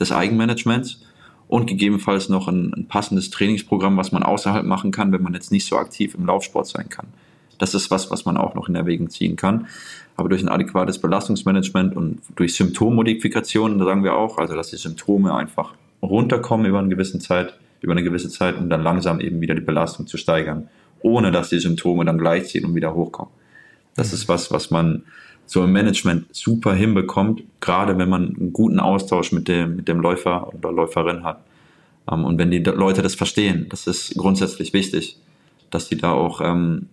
A: des Eigenmanagements und gegebenenfalls noch ein, ein, passendes Trainingsprogramm, was man außerhalb machen kann, wenn man jetzt nicht so aktiv im Laufsport sein kann. Das ist was, was man auch noch in Erwägung ziehen kann. Aber durch ein adäquates Belastungsmanagement und durch Symptommodifikationen, sagen wir auch, also dass die Symptome einfach runterkommen über eine gewisse Zeit, über eine gewisse Zeit und dann langsam eben wieder die Belastung zu steigern, ohne dass die Symptome dann gleichziehen und wieder hochkommen. Das ist was, was man so im Management super hinbekommt, gerade wenn man einen guten Austausch mit dem, mit dem Läufer oder Läuferin hat. Ähm, und wenn die Leute das verstehen, das ist grundsätzlich wichtig, dass die da auch ähm,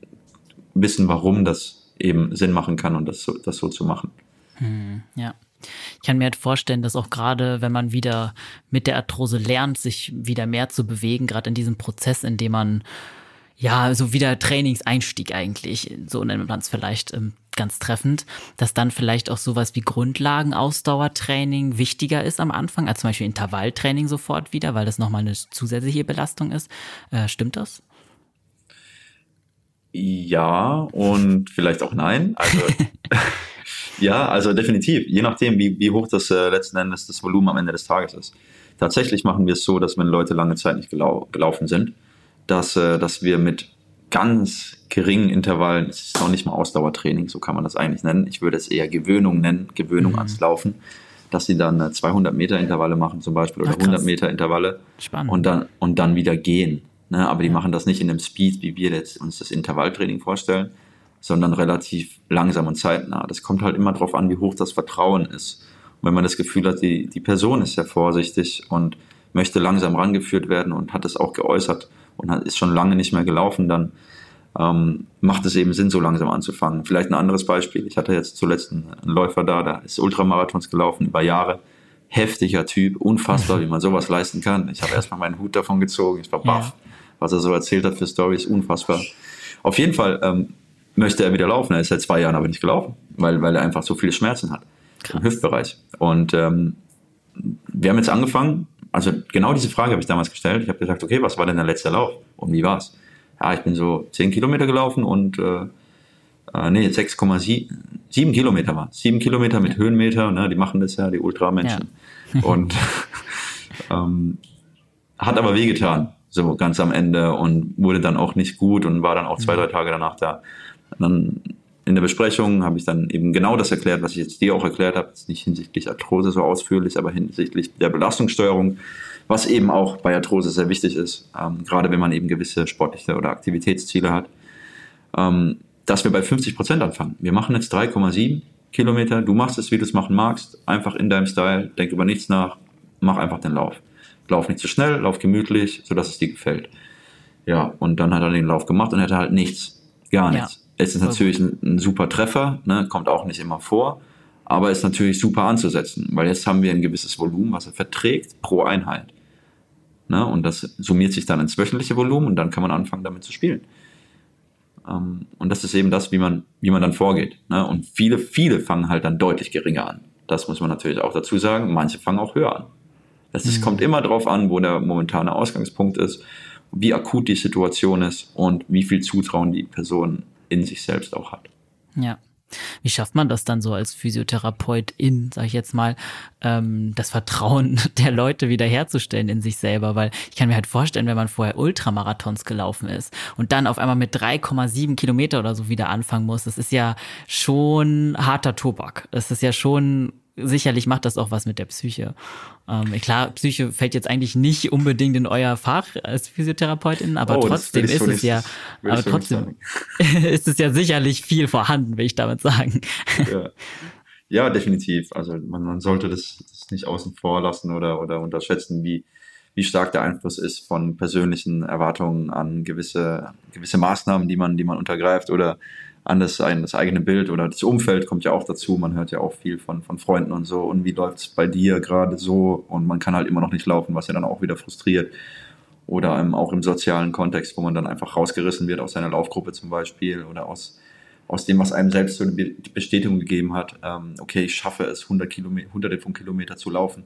A: wissen, warum das eben Sinn machen kann und das so, das so zu machen.
B: Hm, ja. Ich kann mir halt vorstellen, dass auch gerade, wenn man wieder mit der Arthrose lernt, sich wieder mehr zu bewegen, gerade in diesem Prozess, in dem man ja, so wieder Trainingseinstieg eigentlich, so nennt man es vielleicht ähm, ganz treffend, dass dann vielleicht auch sowas wie Grundlagen-Ausdauertraining wichtiger ist am Anfang, als zum Beispiel Intervalltraining sofort wieder, weil das nochmal eine zusätzliche Belastung ist. Äh, stimmt das?
A: Ja und vielleicht auch nein. Also [laughs] ja, also definitiv, je nachdem, wie, wie hoch das äh, letzten Endes das Volumen am Ende des Tages ist. Tatsächlich machen wir es so, dass wenn Leute lange Zeit nicht gelau gelaufen sind, dass, äh, dass wir mit ganz geringen Intervallen, es ist noch nicht mal Ausdauertraining, so kann man das eigentlich nennen. Ich würde es eher Gewöhnung nennen, Gewöhnung mhm. ans Laufen, dass sie dann 200 äh, Meter Intervalle machen zum Beispiel oder Ach, 100 Meter Intervalle Spannend. und dann, und dann wieder gehen. Ne? Aber die machen das nicht in dem Speed, wie wir jetzt uns das Intervalltraining vorstellen, sondern relativ langsam und zeitnah. Das kommt halt immer darauf an, wie hoch das Vertrauen ist. Und wenn man das Gefühl hat, die, die Person ist sehr vorsichtig und möchte langsam rangeführt werden und hat es auch geäußert, und ist schon lange nicht mehr gelaufen, dann ähm, macht es eben Sinn, so langsam anzufangen. Vielleicht ein anderes Beispiel. Ich hatte jetzt zuletzt einen Läufer da, der ist Ultramarathons gelaufen über Jahre. Heftiger Typ, unfassbar, wie man sowas leisten kann. Ich habe erstmal meinen Hut davon gezogen, ich war baff, ja. was er so erzählt hat für Stories, unfassbar. Auf jeden Fall ähm, möchte er wieder laufen. Er ist seit zwei Jahren aber nicht gelaufen, weil, weil er einfach so viele Schmerzen hat Krass. im Hüftbereich. Und ähm, wir haben jetzt angefangen, also genau diese Frage habe ich damals gestellt. Ich habe gesagt, okay, was war denn der letzte Lauf und wie war's? Ja, ich bin so 10 Kilometer gelaufen und äh, äh, nee, 6,7 Kilometer war 7 Kilometer mit Höhenmeter, ne, die machen das ja, die Ultramenschen. Ja. und [laughs] ähm, hat aber wehgetan, so ganz am Ende und wurde dann auch nicht gut und war dann auch zwei, drei Tage danach da. Und dann in der Besprechung habe ich dann eben genau das erklärt, was ich jetzt dir auch erklärt habe, jetzt nicht hinsichtlich Arthrose so ausführlich, aber hinsichtlich der Belastungssteuerung, was eben auch bei Arthrose sehr wichtig ist, ähm, gerade wenn man eben gewisse sportliche oder Aktivitätsziele hat, ähm, dass wir bei 50 Prozent anfangen. Wir machen jetzt 3,7 Kilometer, du machst es, wie du es machen magst, einfach in deinem Style, denk über nichts nach, mach einfach den Lauf. Lauf nicht zu schnell, lauf gemütlich, sodass es dir gefällt. Ja, und dann hat er den Lauf gemacht und hatte halt nichts, gar nichts. Ja. Es ist natürlich ein, ein, super Treffer, ne? kommt auch nicht immer vor, aber ist natürlich super anzusetzen, weil jetzt haben wir ein gewisses Volumen, was er verträgt pro Einheit. Ne? Und das summiert sich dann ins wöchentliche Volumen und dann kann man anfangen, damit zu spielen. Ähm, und das ist eben das, wie man, wie man dann vorgeht. Ne? Und viele, viele fangen halt dann deutlich geringer an. Das muss man natürlich auch dazu sagen. Manche fangen auch höher an. Das ist, mhm. kommt immer darauf an, wo der momentane Ausgangspunkt ist wie akut die Situation ist und wie viel Zutrauen die Person in sich selbst auch hat.
B: Ja. Wie schafft man das dann so als Physiotherapeutin, sag ich jetzt mal, ähm, das Vertrauen [laughs] der Leute wiederherzustellen in sich selber? Weil ich kann mir halt vorstellen, wenn man vorher Ultramarathons gelaufen ist und dann auf einmal mit 3,7 Kilometer oder so wieder anfangen muss, das ist ja schon harter Tobak. Das ist ja schon sicherlich macht das auch was mit der Psyche. Ähm, klar, Psyche fällt jetzt eigentlich nicht unbedingt in euer Fach als Physiotherapeutin, aber oh, trotzdem ist es ja, aber trotzdem [laughs] ist es ja sicherlich viel vorhanden, will ich damit sagen.
A: Ja, ja definitiv. Also man, man sollte das, das, nicht außen vor lassen oder, oder unterschätzen, wie, wie stark der Einfluss ist von persönlichen Erwartungen an gewisse, gewisse Maßnahmen, die man, die man untergreift oder an das, das eigene Bild oder das Umfeld kommt ja auch dazu. Man hört ja auch viel von, von Freunden und so. Und wie läuft es bei dir gerade so? Und man kann halt immer noch nicht laufen, was ja dann auch wieder frustriert. Oder ähm, auch im sozialen Kontext, wo man dann einfach rausgerissen wird aus seiner Laufgruppe zum Beispiel oder aus, aus dem, was einem selbst so eine Bestätigung gegeben hat. Ähm, okay, ich schaffe es, 100 Kilometer, hunderte von Kilometern zu laufen.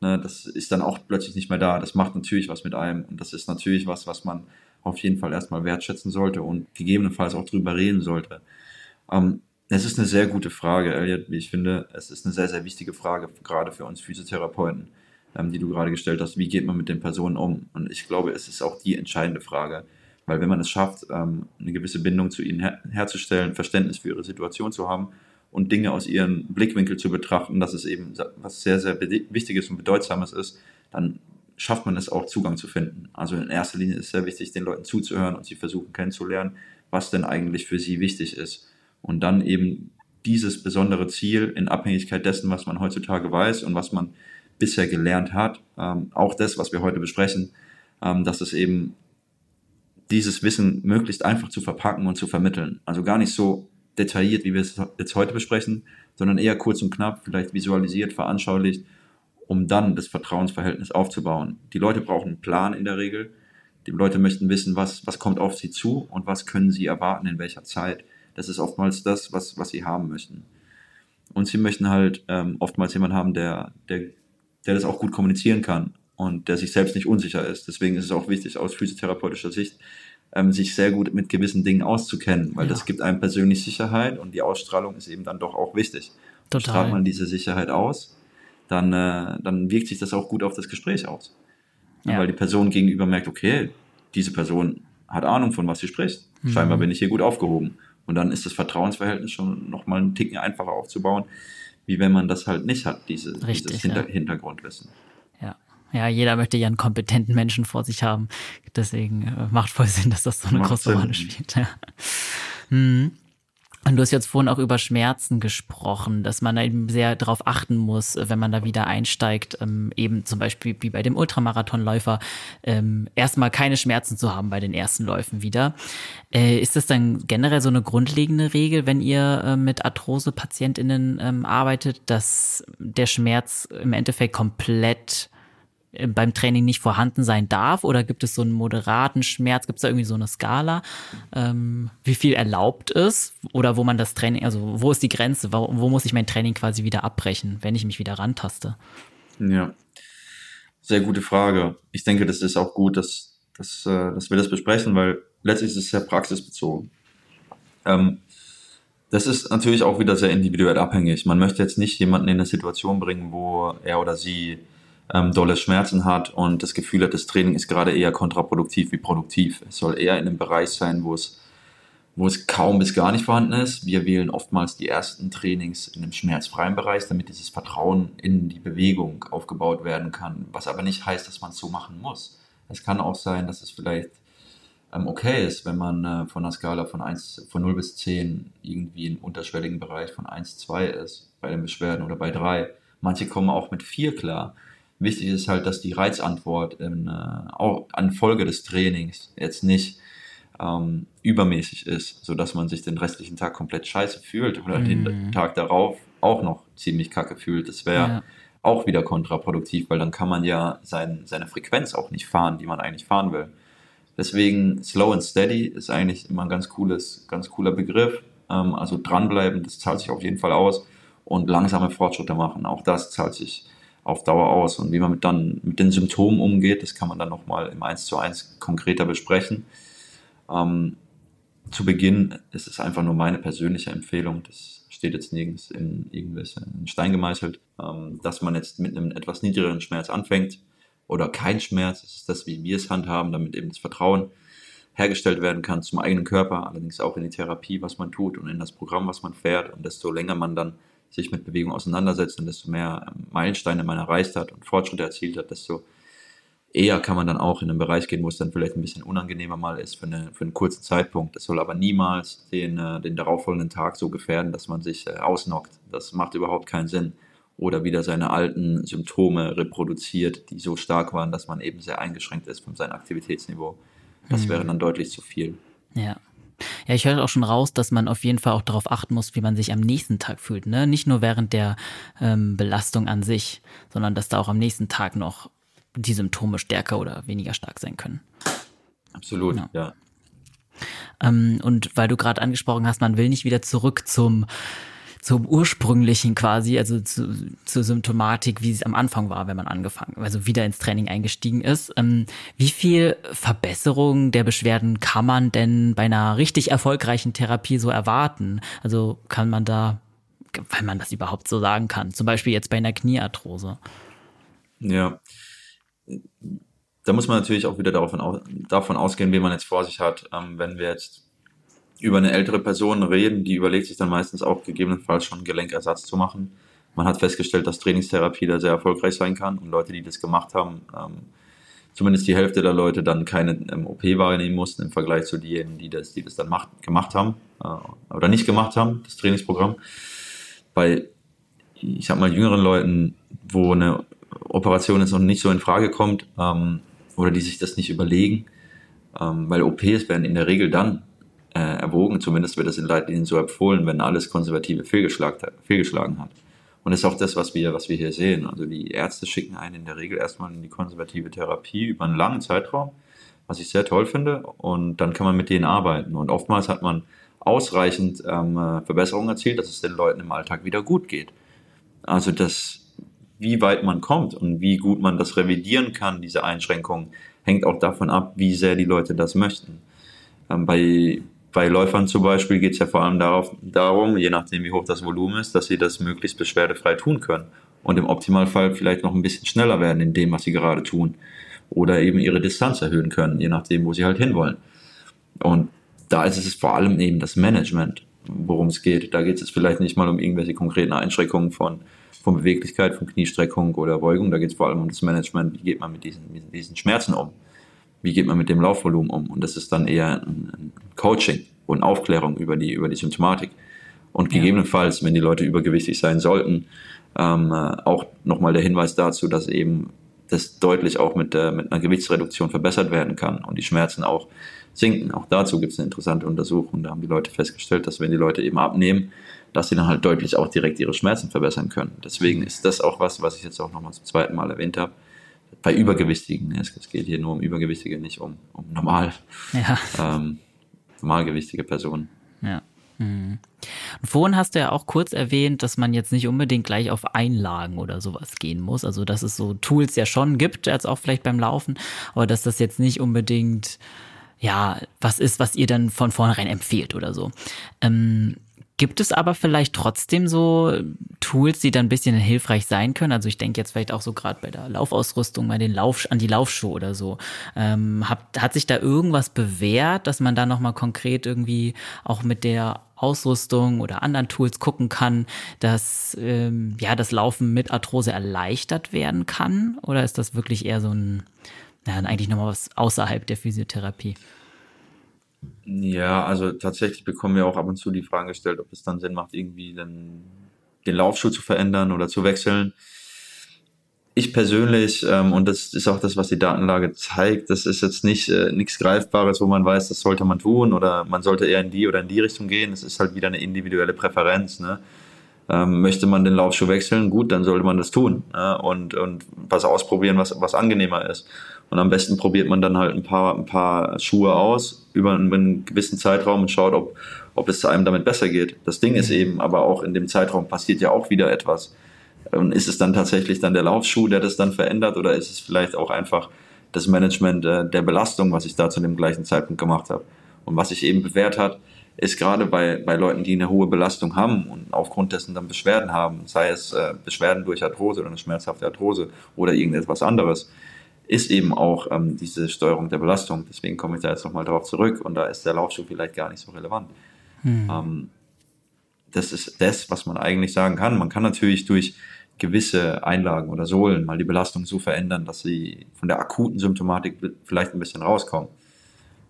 A: Ne, das ist dann auch plötzlich nicht mehr da. Das macht natürlich was mit einem. Und das ist natürlich was, was man auf jeden Fall erstmal wertschätzen sollte und gegebenenfalls auch drüber reden sollte. Ähm, es ist eine sehr gute Frage, Elliot. Ich finde, es ist eine sehr, sehr wichtige Frage, gerade für uns Physiotherapeuten, ähm, die du gerade gestellt hast. Wie geht man mit den Personen um? Und ich glaube, es ist auch die entscheidende Frage. Weil wenn man es schafft, ähm, eine gewisse Bindung zu ihnen her herzustellen, Verständnis für ihre Situation zu haben und Dinge aus ihrem Blickwinkel zu betrachten, dass es eben was sehr, sehr Wichtiges und Bedeutsames ist, dann schafft man es auch, Zugang zu finden. Also in erster Linie ist es sehr wichtig, den Leuten zuzuhören und sie versuchen kennenzulernen, was denn eigentlich für sie wichtig ist. Und dann eben dieses besondere Ziel in Abhängigkeit dessen, was man heutzutage weiß und was man bisher gelernt hat, ähm, auch das, was wir heute besprechen, ähm, dass es eben dieses Wissen möglichst einfach zu verpacken und zu vermitteln. Also gar nicht so detailliert, wie wir es jetzt heute besprechen, sondern eher kurz und knapp, vielleicht visualisiert, veranschaulicht um dann das Vertrauensverhältnis aufzubauen. Die Leute brauchen einen Plan in der Regel. Die Leute möchten wissen, was, was kommt auf sie zu und was können sie erwarten, in welcher Zeit. Das ist oftmals das, was, was sie haben möchten. Und sie möchten halt ähm, oftmals jemanden haben, der, der, der das auch gut kommunizieren kann und der sich selbst nicht unsicher ist. Deswegen ist es auch wichtig, aus physiotherapeutischer Sicht, ähm, sich sehr gut mit gewissen Dingen auszukennen, weil ja. das gibt einem persönlich Sicherheit und die Ausstrahlung ist eben dann doch auch wichtig. Total. Strahlt man diese Sicherheit aus, dann, äh, dann wirkt sich das auch gut auf das Gespräch aus. Ja. Weil die Person gegenüber merkt, okay, diese Person hat Ahnung von was sie spricht. Mhm. Scheinbar bin ich hier gut aufgehoben. Und dann ist das Vertrauensverhältnis schon nochmal einen Ticken einfacher aufzubauen, wie wenn man das halt nicht hat, diese, Richtig, dieses Hinter ja. Hintergrundwissen.
B: Ja. Ja, jeder möchte ja einen kompetenten Menschen vor sich haben. Deswegen äh, macht voll Sinn, dass das so eine macht große Rolle spielt. Ja. Mhm. Und du hast jetzt vorhin auch über Schmerzen gesprochen, dass man eben sehr darauf achten muss, wenn man da wieder einsteigt, ähm, eben zum Beispiel wie bei dem Ultramarathonläufer, ähm, erstmal keine Schmerzen zu haben bei den ersten Läufen wieder. Äh, ist das dann generell so eine grundlegende Regel, wenn ihr äh, mit Arthrose-PatientInnen ähm, arbeitet, dass der Schmerz im Endeffekt komplett beim Training nicht vorhanden sein darf? Oder gibt es so einen moderaten Schmerz? Gibt es da irgendwie so eine Skala? Ähm, wie viel erlaubt ist? Oder wo man das Training, also wo ist die Grenze? Wo, wo, muss ich mein Training quasi wieder abbrechen, wenn ich mich wieder rantaste?
A: Ja, sehr gute Frage. Ich denke, das ist auch gut, dass, dass, äh, dass wir das besprechen, weil letztlich ist es sehr praxisbezogen. Ähm, das ist natürlich auch wieder sehr individuell abhängig. Man möchte jetzt nicht jemanden in eine Situation bringen, wo er oder sie ähm, dolle Schmerzen hat und das Gefühl hat, das Training ist gerade eher kontraproduktiv wie produktiv. Es soll eher in einem Bereich sein, wo es, wo es kaum bis gar nicht vorhanden ist. Wir wählen oftmals die ersten Trainings in einem schmerzfreien Bereich, damit dieses Vertrauen in die Bewegung aufgebaut werden kann. Was aber nicht heißt, dass man es so machen muss. Es kann auch sein, dass es vielleicht ähm, okay ist, wenn man äh, von einer Skala von, 1, von 0 bis 10 irgendwie im unterschwelligen Bereich von 1, 2 ist, bei den Beschwerden oder bei 3. Manche kommen auch mit 4 klar. Wichtig ist halt, dass die Reizantwort in, äh, auch an Folge des Trainings jetzt nicht ähm, übermäßig ist, sodass man sich den restlichen Tag komplett scheiße fühlt oder mhm. den Tag darauf auch noch ziemlich kacke fühlt. Das wäre ja. auch wieder kontraproduktiv, weil dann kann man ja sein, seine Frequenz auch nicht fahren, die man eigentlich fahren will. Deswegen Slow and Steady ist eigentlich immer ein ganz cooles, ganz cooler Begriff. Ähm, also dranbleiben, das zahlt sich auf jeden Fall aus und langsame Fortschritte machen, auch das zahlt sich auf Dauer aus. Und wie man mit dann mit den Symptomen umgeht, das kann man dann nochmal im 1 zu 1 konkreter besprechen. Ähm, zu Beginn ist es einfach nur meine persönliche Empfehlung, das steht jetzt nirgends in irgendwelchen Stein gemeißelt, ähm, dass man jetzt mit einem etwas niedrigeren Schmerz anfängt oder kein Schmerz, das ist das, wie wir es handhaben, damit eben das Vertrauen hergestellt werden kann zum eigenen Körper, allerdings auch in die Therapie, was man tut und in das Programm, was man fährt. Und desto länger man dann sich mit Bewegung auseinandersetzt und desto mehr ähm, Meilensteine man erreicht hat und Fortschritte erzielt hat, desto eher kann man dann auch in einen Bereich gehen, wo es dann vielleicht ein bisschen unangenehmer mal ist für, eine, für einen kurzen Zeitpunkt. Das soll aber niemals den, äh, den darauffolgenden Tag so gefährden, dass man sich äh, ausnockt. Das macht überhaupt keinen Sinn. Oder wieder seine alten Symptome reproduziert, die so stark waren, dass man eben sehr eingeschränkt ist von seinem Aktivitätsniveau. Das mhm. wäre dann deutlich zu viel.
B: Ja. Ja, ich höre auch schon raus, dass man auf jeden Fall auch darauf achten muss, wie man sich am nächsten Tag fühlt. Ne? Nicht nur während der ähm, Belastung an sich, sondern dass da auch am nächsten Tag noch die Symptome stärker oder weniger stark sein können.
A: Absolut, ja. ja.
B: Ähm, und weil du gerade angesprochen hast, man will nicht wieder zurück zum zum ursprünglichen quasi, also zu, zur Symptomatik, wie es am Anfang war, wenn man angefangen, also wieder ins Training eingestiegen ist. Ähm, wie viel Verbesserung der Beschwerden kann man denn bei einer richtig erfolgreichen Therapie so erwarten? Also kann man da, wenn man das überhaupt so sagen kann, zum Beispiel jetzt bei einer Kniearthrose?
A: Ja, da muss man natürlich auch wieder davon, davon ausgehen, wie man jetzt vor sich hat. Ähm, wenn wir jetzt über eine ältere Person reden, die überlegt sich dann meistens auch gegebenenfalls schon Gelenkersatz zu machen. Man hat festgestellt, dass Trainingstherapie da sehr erfolgreich sein kann und Leute, die das gemacht haben, ähm, zumindest die Hälfte der Leute dann keine ähm, OP wahrnehmen mussten im Vergleich zu denen, die das, die das dann macht, gemacht haben äh, oder nicht gemacht haben, das Trainingsprogramm. Bei, ich sag mal, jüngeren Leuten, wo eine Operation jetzt noch nicht so in Frage kommt ähm, oder die sich das nicht überlegen, ähm, weil OPs werden in der Regel dann äh, erwogen, zumindest wird das in Leitlinien so empfohlen, wenn alles Konservative fehlgeschlagen, hat. Und das ist auch das, was wir, was wir hier sehen. Also die Ärzte schicken einen in der Regel erstmal in die konservative Therapie über einen langen Zeitraum, was ich sehr toll finde. Und dann kann man mit denen arbeiten. Und oftmals hat man ausreichend ähm, äh, Verbesserungen erzielt, dass es den Leuten im Alltag wieder gut geht. Also das, wie weit man kommt und wie gut man das revidieren kann, diese Einschränkungen, hängt auch davon ab, wie sehr die Leute das möchten. Ähm, bei bei Läufern zum Beispiel geht es ja vor allem darauf, darum, je nachdem wie hoch das Volumen ist, dass sie das möglichst beschwerdefrei tun können und im Optimalfall vielleicht noch ein bisschen schneller werden in dem, was sie gerade tun oder eben ihre Distanz erhöhen können, je nachdem, wo sie halt hinwollen. Und da ist es vor allem eben das Management, worum es geht. Da geht es vielleicht nicht mal um irgendwelche konkreten Einschränkungen von, von Beweglichkeit, von Kniestreckung oder Beugung. Da geht es vor allem um das Management, wie geht man mit diesen, mit diesen Schmerzen um wie geht man mit dem Laufvolumen um? Und das ist dann eher ein, Coaching und Aufklärung über die, über die Symptomatik. Und gegebenenfalls, wenn die Leute übergewichtig sein sollten, ähm, äh, auch nochmal der Hinweis dazu, dass eben das deutlich auch mit, der, mit einer Gewichtsreduktion verbessert werden kann und die Schmerzen auch sinken. Auch dazu gibt es eine interessante Untersuchung. Da haben die Leute festgestellt, dass wenn die Leute eben abnehmen, dass sie dann halt deutlich auch direkt ihre Schmerzen verbessern können. Deswegen ist das auch was, was ich jetzt auch nochmal zum zweiten Mal erwähnt habe bei Übergewichtigen. Es, es, geht hier nur um Übergewichtige, nicht um, um normal, ja. ähm, normalgewichtige Personen.
B: Ja. Mhm. Und vorhin hast du ja auch kurz erwähnt, dass man jetzt nicht unbedingt gleich auf Einlagen oder sowas gehen muss. Also, dass es so Tools ja schon gibt, als auch vielleicht beim Laufen, aber dass das jetzt nicht unbedingt, ja, was ist, was ihr dann von vornherein empfehlt oder so. Ähm, Gibt es aber vielleicht trotzdem so Tools, die dann ein bisschen hilfreich sein können? Also ich denke jetzt vielleicht auch so gerade bei der Laufausrüstung, bei den Lauf an die Laufschuhe oder so. Ähm, hat, hat sich da irgendwas bewährt, dass man da nochmal konkret irgendwie auch mit der Ausrüstung oder anderen Tools gucken kann, dass ähm, ja das Laufen mit Arthrose erleichtert werden kann? Oder ist das wirklich eher so ein, na, eigentlich nochmal was außerhalb der Physiotherapie?
A: Ja, also tatsächlich bekommen wir auch ab und zu die Frage gestellt, ob es dann Sinn macht, irgendwie den, den Laufschuh zu verändern oder zu wechseln. Ich persönlich, ähm, und das ist auch das, was die Datenlage zeigt, das ist jetzt nicht äh, nichts Greifbares, wo man weiß, das sollte man tun oder man sollte eher in die oder in die Richtung gehen. Es ist halt wieder eine individuelle Präferenz. Ne? Ähm, möchte man den Laufschuh wechseln, gut, dann sollte man das tun ne? und, und was ausprobieren, was, was angenehmer ist. Und am besten probiert man dann halt ein paar, ein paar Schuhe aus über einen gewissen Zeitraum und schaut, ob, ob es einem damit besser geht. Das Ding ist eben, aber auch in dem Zeitraum passiert ja auch wieder etwas. Und ist es dann tatsächlich dann der Laufschuh, der das dann verändert oder ist es vielleicht auch einfach das Management äh, der Belastung, was ich da zu dem gleichen Zeitpunkt gemacht habe? Und was sich eben bewährt hat, ist gerade bei, bei Leuten, die eine hohe Belastung haben und aufgrund dessen dann Beschwerden haben, sei es äh, Beschwerden durch Arthrose oder eine schmerzhafte Arthrose oder irgendetwas anderes, ist eben auch ähm, diese Steuerung der Belastung. Deswegen komme ich da jetzt nochmal drauf zurück und da ist der Laufschuh vielleicht gar nicht so relevant. Hm. Ähm, das ist das, was man eigentlich sagen kann. Man kann natürlich durch gewisse Einlagen oder Sohlen mal die Belastung so verändern, dass sie von der akuten Symptomatik vielleicht ein bisschen rauskommen.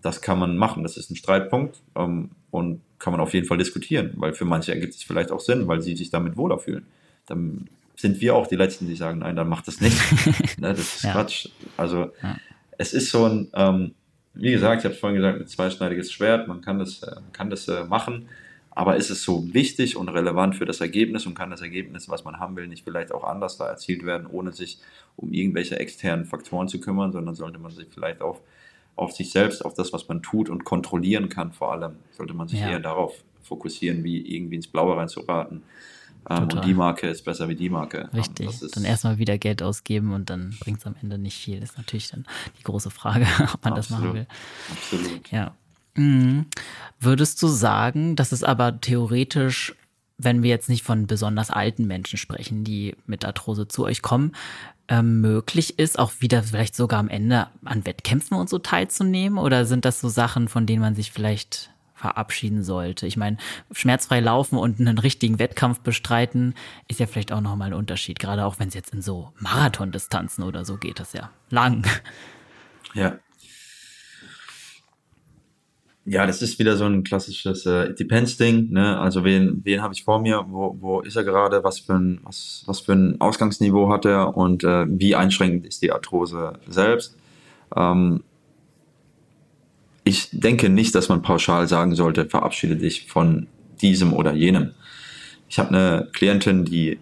A: Das kann man machen, das ist ein Streitpunkt ähm, und kann man auf jeden Fall diskutieren, weil für manche ergibt es vielleicht auch Sinn, weil sie sich damit wohler fühlen. Dann sind wir auch die Letzten, die sagen, nein, dann macht das nicht. [laughs] ne, das ist ja. Quatsch. Also ja. es ist so ein, ähm, wie gesagt, ich habe vorhin gesagt, ein zweischneidiges Schwert, man kann das, äh, kann das äh, machen aber ist es so wichtig und relevant für das Ergebnis und kann das Ergebnis, was man haben will, nicht vielleicht auch anders da erzielt werden, ohne sich um irgendwelche externen Faktoren zu kümmern, sondern sollte man sich vielleicht auf, auf sich selbst, auf das, was man tut und kontrollieren kann vor allem, sollte man sich ja. eher darauf fokussieren, wie irgendwie ins Blaue reinzuraten. Ähm, und die Marke ist besser wie die Marke.
B: Ähm, Richtig. dann erstmal wieder Geld ausgeben und dann bringt es am Ende nicht viel. Das ist natürlich dann die große Frage, [laughs] ob man Absolut. das machen will. Absolut. Ja. Mhm. Würdest du sagen, dass es aber theoretisch, wenn wir jetzt nicht von besonders alten Menschen sprechen, die mit Arthrose zu euch kommen, äh, möglich ist, auch wieder vielleicht sogar am Ende an Wettkämpfen und so teilzunehmen? Oder sind das so Sachen, von denen man sich vielleicht verabschieden sollte. Ich meine, schmerzfrei laufen und einen richtigen Wettkampf bestreiten ist ja vielleicht auch nochmal ein Unterschied, gerade auch wenn es jetzt in so Marathondistanzen oder so geht, das ja lang.
A: Ja, ja, das ist wieder so ein klassisches äh, Depends-Ding. Ne? Also wen, wen habe ich vor mir? Wo, wo ist er gerade? Was für ein, was, was für ein Ausgangsniveau hat er? Und äh, wie einschränkend ist die Arthrose selbst? Ähm, ich denke nicht, dass man pauschal sagen sollte, verabschiede dich von diesem oder jenem. Ich habe eine Klientin, die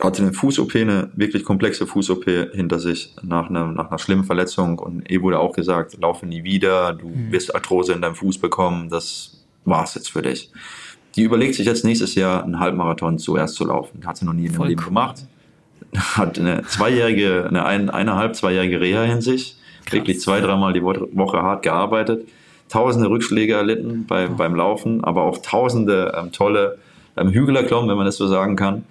A: hatte eine Fuß-OP, eine wirklich komplexe Fuß-OP hinter sich nach einer, nach einer schlimmen Verletzung und ihr wurde auch gesagt, laufe nie wieder, du mhm. wirst Arthrose in deinem Fuß bekommen, das war's jetzt für dich. Die überlegt sich jetzt nächstes Jahr einen Halbmarathon zuerst zu laufen. Hat sie noch nie in ihrem Leben gemacht. Hat eine zweijährige, eine ein, eineinhalb, zweijährige Reha in sich. Wirklich zwei, dreimal die Woche hart gearbeitet. Tausende Rückschläge erlitten bei, oh. beim Laufen, aber auch tausende ähm, tolle ähm, Hügel erklommen, wenn man das so sagen kann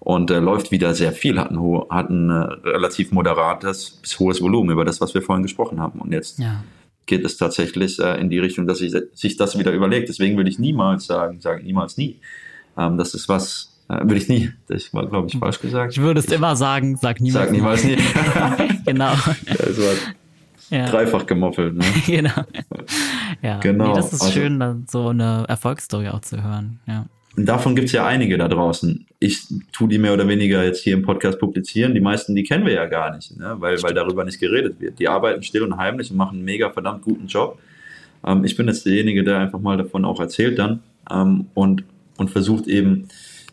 A: und äh, läuft wieder sehr viel, hat ein, hat ein äh, relativ moderates bis hohes Volumen über das, was wir vorhin gesprochen haben. Und jetzt ja. geht es tatsächlich äh, in die Richtung, dass sich, sich das wieder überlegt. Deswegen würde ich niemals sagen, sagen niemals nie. Ähm, das ist was, äh, würde ich nie. Das war, glaube ich, falsch gesagt.
B: Ich würde es immer sagen, sag niemals.
A: Sag niemals nie. [laughs]
B: genau. [laughs]
A: Das war ja. dreifach gemoffelt. Ne? [laughs]
B: genau. Ja, genau. Nee, das ist also, schön, dann so eine Erfolgsstory auch zu hören. Ja.
A: Und davon gibt es ja einige da draußen. Ich tue die mehr oder weniger jetzt hier im Podcast publizieren. Die meisten, die kennen wir ja gar nicht, ne? weil, weil darüber nicht geredet wird. Die arbeiten still und heimlich und machen einen mega verdammt guten Job. Ähm, ich bin jetzt derjenige, der einfach mal davon auch erzählt dann ähm, und, und versucht eben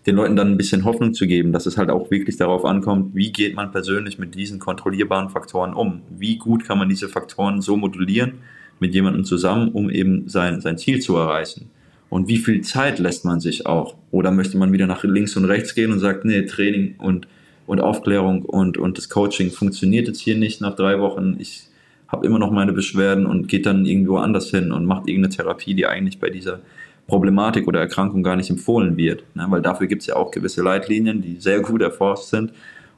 A: den Leuten dann ein bisschen Hoffnung zu geben, dass es halt auch wirklich darauf ankommt, wie geht man persönlich mit diesen kontrollierbaren Faktoren um? Wie gut kann man diese Faktoren so modulieren mit jemandem zusammen, um eben sein, sein Ziel zu erreichen? Und wie viel Zeit lässt man sich auch? Oder möchte man wieder nach links und rechts gehen und sagt, nee, Training und, und Aufklärung und, und das Coaching funktioniert jetzt hier nicht nach drei Wochen. Ich habe immer noch meine Beschwerden und geht dann irgendwo anders hin und macht irgendeine Therapie, die eigentlich bei dieser Problematik oder Erkrankung gar nicht empfohlen wird. Ne? Weil dafür gibt es ja auch gewisse Leitlinien, die sehr gut erforscht sind.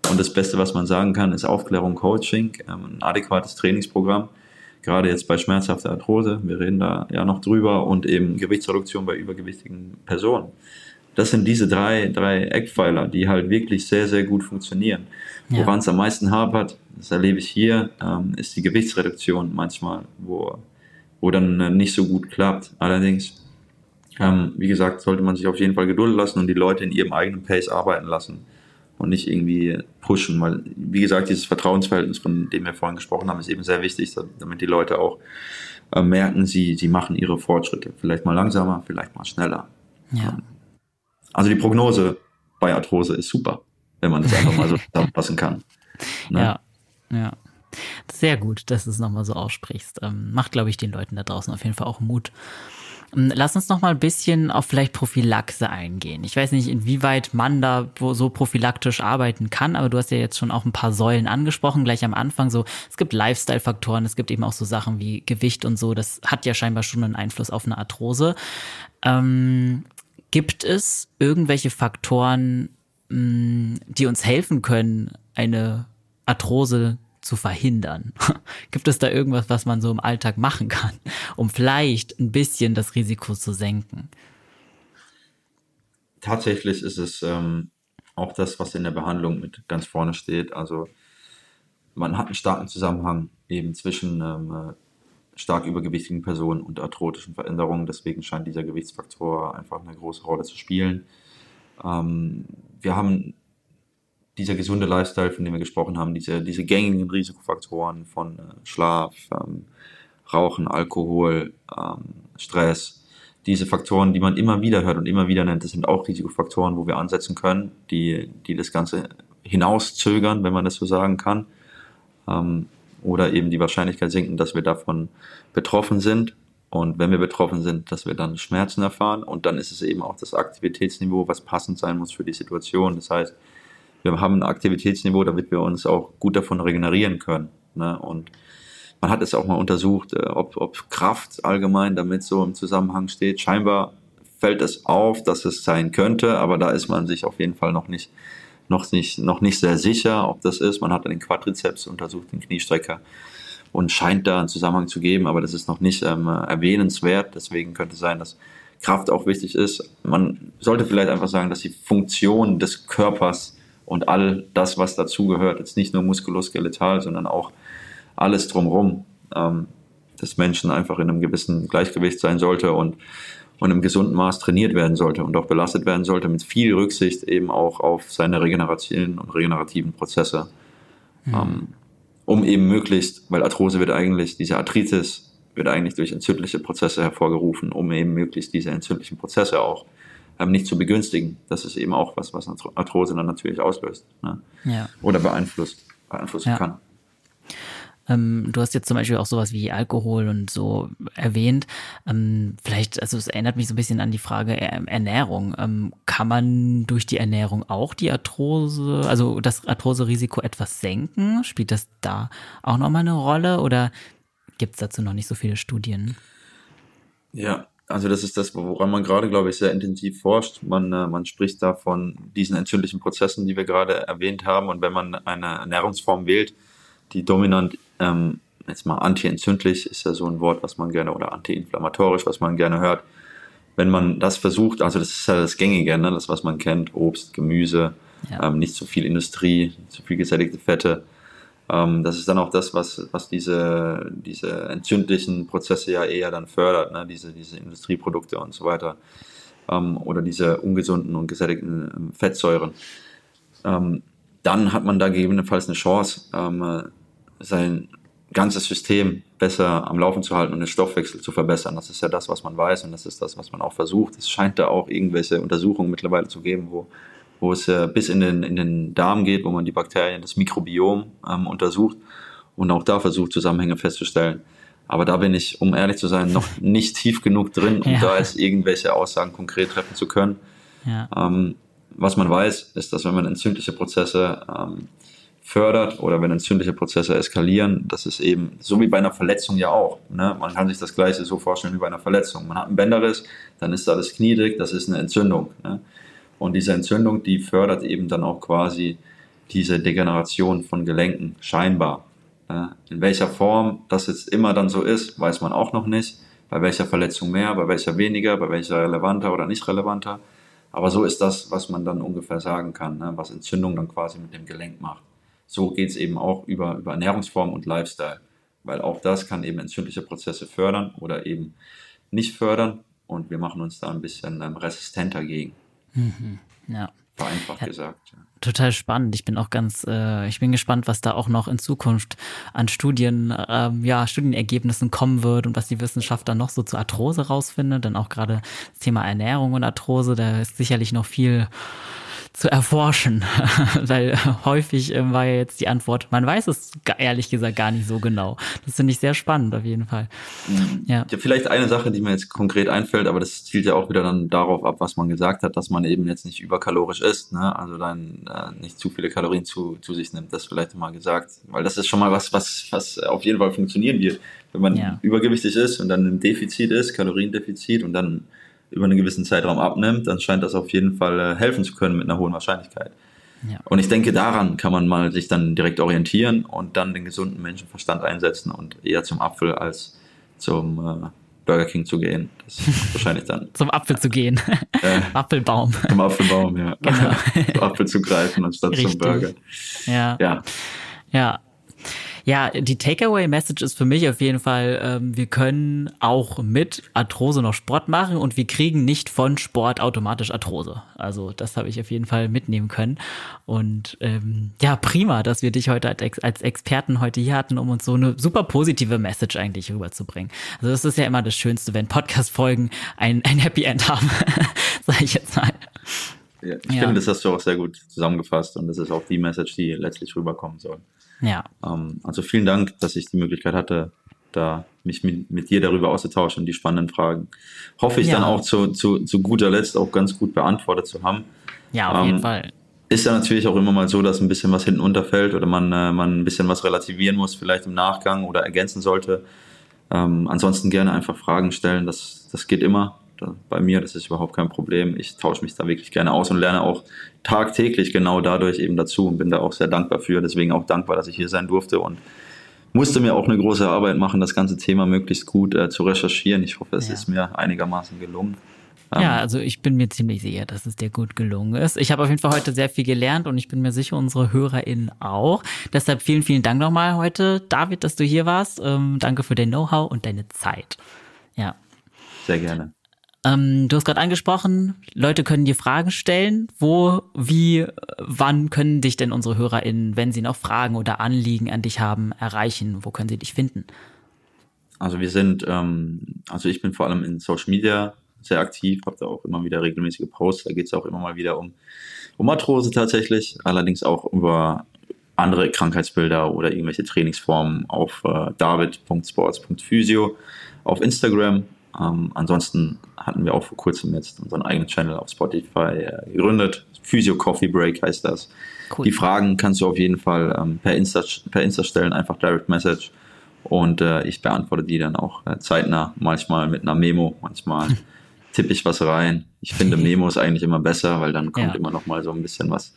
A: Und das Beste, was man sagen kann, ist Aufklärung, Coaching, ähm, ein adäquates Trainingsprogramm gerade jetzt bei schmerzhafter Arthrose, wir reden da ja noch drüber, und eben Gewichtsreduktion bei übergewichtigen Personen. Das sind diese drei, drei Eckpfeiler, die halt wirklich sehr, sehr gut funktionieren. Ja. Woran es am meisten hapert, das erlebe ich hier, ähm, ist die Gewichtsreduktion manchmal, wo, wo dann nicht so gut klappt. Allerdings, ähm, wie gesagt, sollte man sich auf jeden Fall Geduld lassen und die Leute in ihrem eigenen Pace arbeiten lassen und nicht irgendwie pushen, weil, wie gesagt, dieses Vertrauensverhältnis, von dem wir vorhin gesprochen haben, ist eben sehr wichtig, damit die Leute auch äh, merken, sie, sie machen ihre Fortschritte. Vielleicht mal langsamer, vielleicht mal schneller. Ja. Ähm, also die Prognose bei Arthrose ist super, wenn man das einfach mal so [laughs] zusammenfassen kann.
B: Ne? Ja, ja. Sehr gut, dass du es nochmal so aussprichst. Ähm, macht, glaube ich, den Leuten da draußen auf jeden Fall auch Mut. Ähm, lass uns noch mal ein bisschen auf vielleicht Prophylaxe eingehen. Ich weiß nicht, inwieweit man da so prophylaktisch arbeiten kann, aber du hast ja jetzt schon auch ein paar Säulen angesprochen, gleich am Anfang so, es gibt Lifestyle-Faktoren, es gibt eben auch so Sachen wie Gewicht und so, das hat ja scheinbar schon einen Einfluss auf eine Arthrose. Ähm, gibt es irgendwelche Faktoren, mh, mm, die uns helfen können, eine Arthrose zu verhindern? [laughs] Gibt es da irgendwas, was man so im Alltag machen kann, um vielleicht ein bisschen das Risiko zu senken?
A: Tatsächlich ist es ähm, auch das, was in der Behandlung mit ganz vorne steht. Also man hat einen starken Zusammenhang eben zwischen ähm, äh, stark übergewichtigen Personen und arthrotischen Veränderungen. Deswegen scheint dieser Gewichtsfaktor einfach eine große Rolle zu spielen. Ähm, wir haben dieser gesunde Lifestyle, von dem wir gesprochen haben, diese, diese gängigen Risikofaktoren von äh, Schlaf, ähm, Rauchen, Alkohol, ähm, Stress, diese Faktoren, die man immer wieder hört und immer wieder nennt, das sind auch Risikofaktoren, wo wir ansetzen können, die, die das Ganze hinauszögern, wenn man das so sagen kann. Ähm, oder eben die Wahrscheinlichkeit sinken, dass wir davon betroffen sind. Und wenn wir betroffen sind, dass wir dann Schmerzen erfahren. Und dann ist es eben auch das Aktivitätsniveau, was passend sein muss für die Situation. Das heißt, wir haben ein Aktivitätsniveau, damit wir uns auch gut davon regenerieren können. Ne? Und man hat es auch mal untersucht, äh, ob, ob Kraft allgemein damit so im Zusammenhang steht. Scheinbar fällt es auf, dass es sein könnte, aber da ist man sich auf jeden Fall noch nicht, noch nicht, noch nicht sehr sicher, ob das ist. Man hat den Quadrizeps untersucht, den Kniestrecker und scheint da einen Zusammenhang zu geben, aber das ist noch nicht ähm, erwähnenswert. Deswegen könnte es sein, dass Kraft auch wichtig ist. Man sollte vielleicht einfach sagen, dass die Funktion des Körpers und all das, was dazugehört, jetzt nicht nur muskuloskeletal, sondern auch alles drumherum, ähm, des Menschen einfach in einem gewissen Gleichgewicht sein sollte und, und im gesunden Maß trainiert werden sollte und auch belastet werden sollte, mit viel Rücksicht eben auch auf seine regenerativen und regenerativen Prozesse. Mhm. Ähm, um eben möglichst, weil Arthrose wird eigentlich, diese Arthritis wird eigentlich durch entzündliche Prozesse hervorgerufen, um eben möglichst diese entzündlichen Prozesse auch ähm, nicht zu begünstigen. Das ist eben auch was, was Arthrose dann natürlich auslöst ne? ja. oder beeinflusst, beeinflussen ja. kann.
B: Ähm, du hast jetzt zum Beispiel auch sowas wie Alkohol und so erwähnt. Ähm, vielleicht, also es erinnert mich so ein bisschen an die Frage Ernährung. Ähm, kann man durch die Ernährung auch die Arthrose, also das Arthrose-Risiko etwas senken? Spielt das da auch nochmal eine Rolle oder gibt es dazu noch nicht so viele Studien?
A: Ja, also das ist das, woran man gerade, glaube ich, sehr intensiv forscht. Man, äh, man spricht da von diesen entzündlichen Prozessen, die wir gerade erwähnt haben. Und wenn man eine Ernährungsform wählt, die dominant, ähm, jetzt mal antientzündlich ist ja so ein Wort, was man gerne, oder antiinflammatorisch, was man gerne hört. Wenn man das versucht, also das ist ja das Gängige, ne? das, was man kennt, Obst, Gemüse, ja. ähm, nicht zu viel Industrie, zu viel gesättigte Fette, ähm, das ist dann auch das, was, was diese, diese entzündlichen Prozesse ja eher dann fördert, ne? diese, diese Industrieprodukte und so weiter. Ähm, oder diese ungesunden und gesättigten ähm, Fettsäuren. Ähm, dann hat man da gegebenenfalls eine Chance, ähm, sein ganzes System besser am Laufen zu halten und den Stoffwechsel zu verbessern. Das ist ja das, was man weiß und das ist das, was man auch versucht. Es scheint da auch irgendwelche Untersuchungen mittlerweile zu geben, wo wo es äh, bis in den, in den Darm geht, wo man die Bakterien, das Mikrobiom ähm, untersucht und auch da versucht, Zusammenhänge festzustellen. Aber da bin ich, um ehrlich zu sein, noch [laughs] nicht tief genug drin, um ja. da jetzt irgendwelche Aussagen konkret treffen zu können. Ja. Ähm, was man weiß, ist, dass wenn man entzündliche Prozesse ähm, fördert oder wenn entzündliche Prozesse eskalieren, das ist eben so wie bei einer Verletzung ja auch. Ne? Man kann sich das Gleiche so vorstellen wie bei einer Verletzung. Man hat einen Bänderriss, dann ist da das Knie dick, das ist eine Entzündung. Ne? Und diese Entzündung, die fördert eben dann auch quasi diese Degeneration von Gelenken, scheinbar. In welcher Form das jetzt immer dann so ist, weiß man auch noch nicht. Bei welcher Verletzung mehr, bei welcher weniger, bei welcher relevanter oder nicht relevanter. Aber so ist das, was man dann ungefähr sagen kann, ne, was Entzündung dann quasi mit dem Gelenk macht. So geht es eben auch über, über Ernährungsform und Lifestyle, weil auch das kann eben entzündliche Prozesse fördern oder eben nicht fördern und wir machen uns da ein bisschen ähm, resistenter gegen.
B: Mhm. Ja.
A: Vereinfacht ja, gesagt. Ja.
B: Total spannend. Ich bin auch ganz, äh, ich bin gespannt, was da auch noch in Zukunft an Studien, ähm, ja, Studienergebnissen kommen wird und was die Wissenschaft dann noch so zu Arthrose rausfindet. Denn auch gerade das Thema Ernährung und Arthrose, da ist sicherlich noch viel zu erforschen, [laughs] weil häufig äh, war ja jetzt die Antwort, man weiß es ehrlich gesagt gar nicht so genau. Das finde ich sehr spannend auf jeden Fall.
A: Mhm. Ja. ja, vielleicht eine Sache, die mir jetzt konkret einfällt, aber das zielt ja auch wieder dann darauf ab, was man gesagt hat, dass man eben jetzt nicht überkalorisch isst, ne? also dann äh, nicht zu viele Kalorien zu, zu sich nimmt, das vielleicht mal gesagt, weil das ist schon mal was, was, was auf jeden Fall funktionieren wird. Wenn man ja. übergewichtig ist und dann im Defizit ist, Kaloriendefizit und dann über einen gewissen Zeitraum abnimmt, dann scheint das auf jeden Fall äh, helfen zu können mit einer hohen Wahrscheinlichkeit. Ja. Und ich denke, daran kann man mal sich dann direkt orientieren und dann den gesunden Menschenverstand einsetzen und eher zum Apfel als zum äh, Burger King zu gehen. Das ist wahrscheinlich dann. [laughs]
B: zum Apfel zu gehen. Äh, [laughs] Apfelbaum.
A: Zum Apfelbaum, ja. Genau. [laughs] zum Apfel zu greifen anstatt Richtig. zum Burger.
B: Ja. Ja. Ja, ja, die Takeaway-Message ist für mich auf jeden Fall, ähm, wir können auch mit Arthrose noch Sport machen und wir kriegen nicht von Sport automatisch Arthrose. Also das habe ich auf jeden Fall mitnehmen können. Und ähm, ja, prima, dass wir dich heute als, als Experten heute hier hatten, um uns so eine super positive Message eigentlich rüberzubringen. Also das ist ja immer das Schönste, wenn Podcast-Folgen ein, ein Happy End haben, [laughs] sage ich jetzt mal.
A: Ja, ich ja. finde, das hast du auch sehr gut zusammengefasst und das ist auch die Message, die letztlich rüberkommen soll.
B: Ja.
A: Ähm, also vielen Dank, dass ich die Möglichkeit hatte, da mich mit, mit dir darüber auszutauschen und die spannenden Fragen. Hoffe ich ja. dann auch zu, zu, zu guter Letzt auch ganz gut beantwortet zu haben.
B: Ja, auf ähm, jeden Fall.
A: Ist ja natürlich auch immer mal so, dass ein bisschen was hinten unterfällt oder man, äh, man ein bisschen was relativieren muss, vielleicht im Nachgang oder ergänzen sollte. Ähm, ansonsten gerne einfach Fragen stellen, das, das geht immer bei mir, das ist überhaupt kein Problem. Ich tausche mich da wirklich gerne aus und lerne auch tagtäglich genau dadurch eben dazu und bin da auch sehr dankbar für. Deswegen auch dankbar, dass ich hier sein durfte und musste mir auch eine große Arbeit machen, das ganze Thema möglichst gut äh, zu recherchieren. Ich hoffe, es ja. ist mir einigermaßen gelungen.
B: Ähm, ja, also ich bin mir ziemlich sicher, dass es dir gut gelungen ist. Ich habe auf jeden Fall heute sehr viel gelernt und ich bin mir sicher, unsere HörerInnen auch. Deshalb vielen, vielen Dank nochmal heute, David, dass du hier warst. Ähm, danke für dein Know-how und deine Zeit. Ja.
A: Sehr gerne.
B: Ähm, du hast gerade angesprochen, Leute können dir Fragen stellen. Wo, wie, wann können dich denn unsere HörerInnen, wenn sie noch Fragen oder Anliegen an dich haben, erreichen? Wo können sie dich finden?
A: Also wir sind, ähm, also ich bin vor allem in Social Media sehr aktiv, habe da auch immer wieder regelmäßige Posts. Da geht es auch immer mal wieder um, um Arthrose tatsächlich, allerdings auch über andere Krankheitsbilder oder irgendwelche Trainingsformen auf äh, david.sports.physio auf Instagram ähm, ansonsten hatten wir auch vor kurzem jetzt unseren eigenen Channel auf Spotify äh, gegründet. Physio Coffee Break heißt das. Cool. Die Fragen kannst du auf jeden Fall ähm, per, Insta, per Insta stellen, einfach Direct Message. Und äh, ich beantworte die dann auch äh, zeitnah, manchmal mit einer Memo, manchmal [laughs] tippe ich was rein. Ich finde [laughs] Memos eigentlich immer besser, weil dann kommt ja. immer noch mal so ein bisschen was,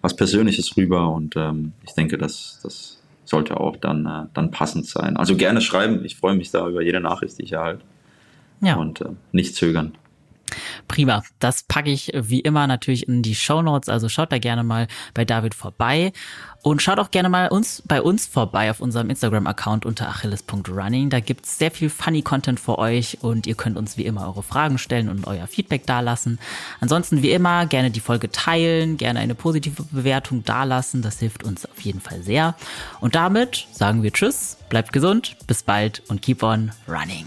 A: was Persönliches rüber und ähm, ich denke, das, das sollte auch dann, äh, dann passend sein. Also gerne schreiben, ich freue mich da über jede Nachricht, die ich erhalte. Ja. Und äh, nicht zögern.
B: Prima. Das packe ich wie immer natürlich in die Show Notes. Also schaut da gerne mal bei David vorbei. Und schaut auch gerne mal uns, bei uns vorbei auf unserem Instagram-Account unter achilles.running. Da gibt's sehr viel funny Content für euch und ihr könnt uns wie immer eure Fragen stellen und euer Feedback dalassen. Ansonsten wie immer gerne die Folge teilen, gerne eine positive Bewertung dalassen. Das hilft uns auf jeden Fall sehr. Und damit sagen wir Tschüss, bleibt gesund, bis bald und keep on running.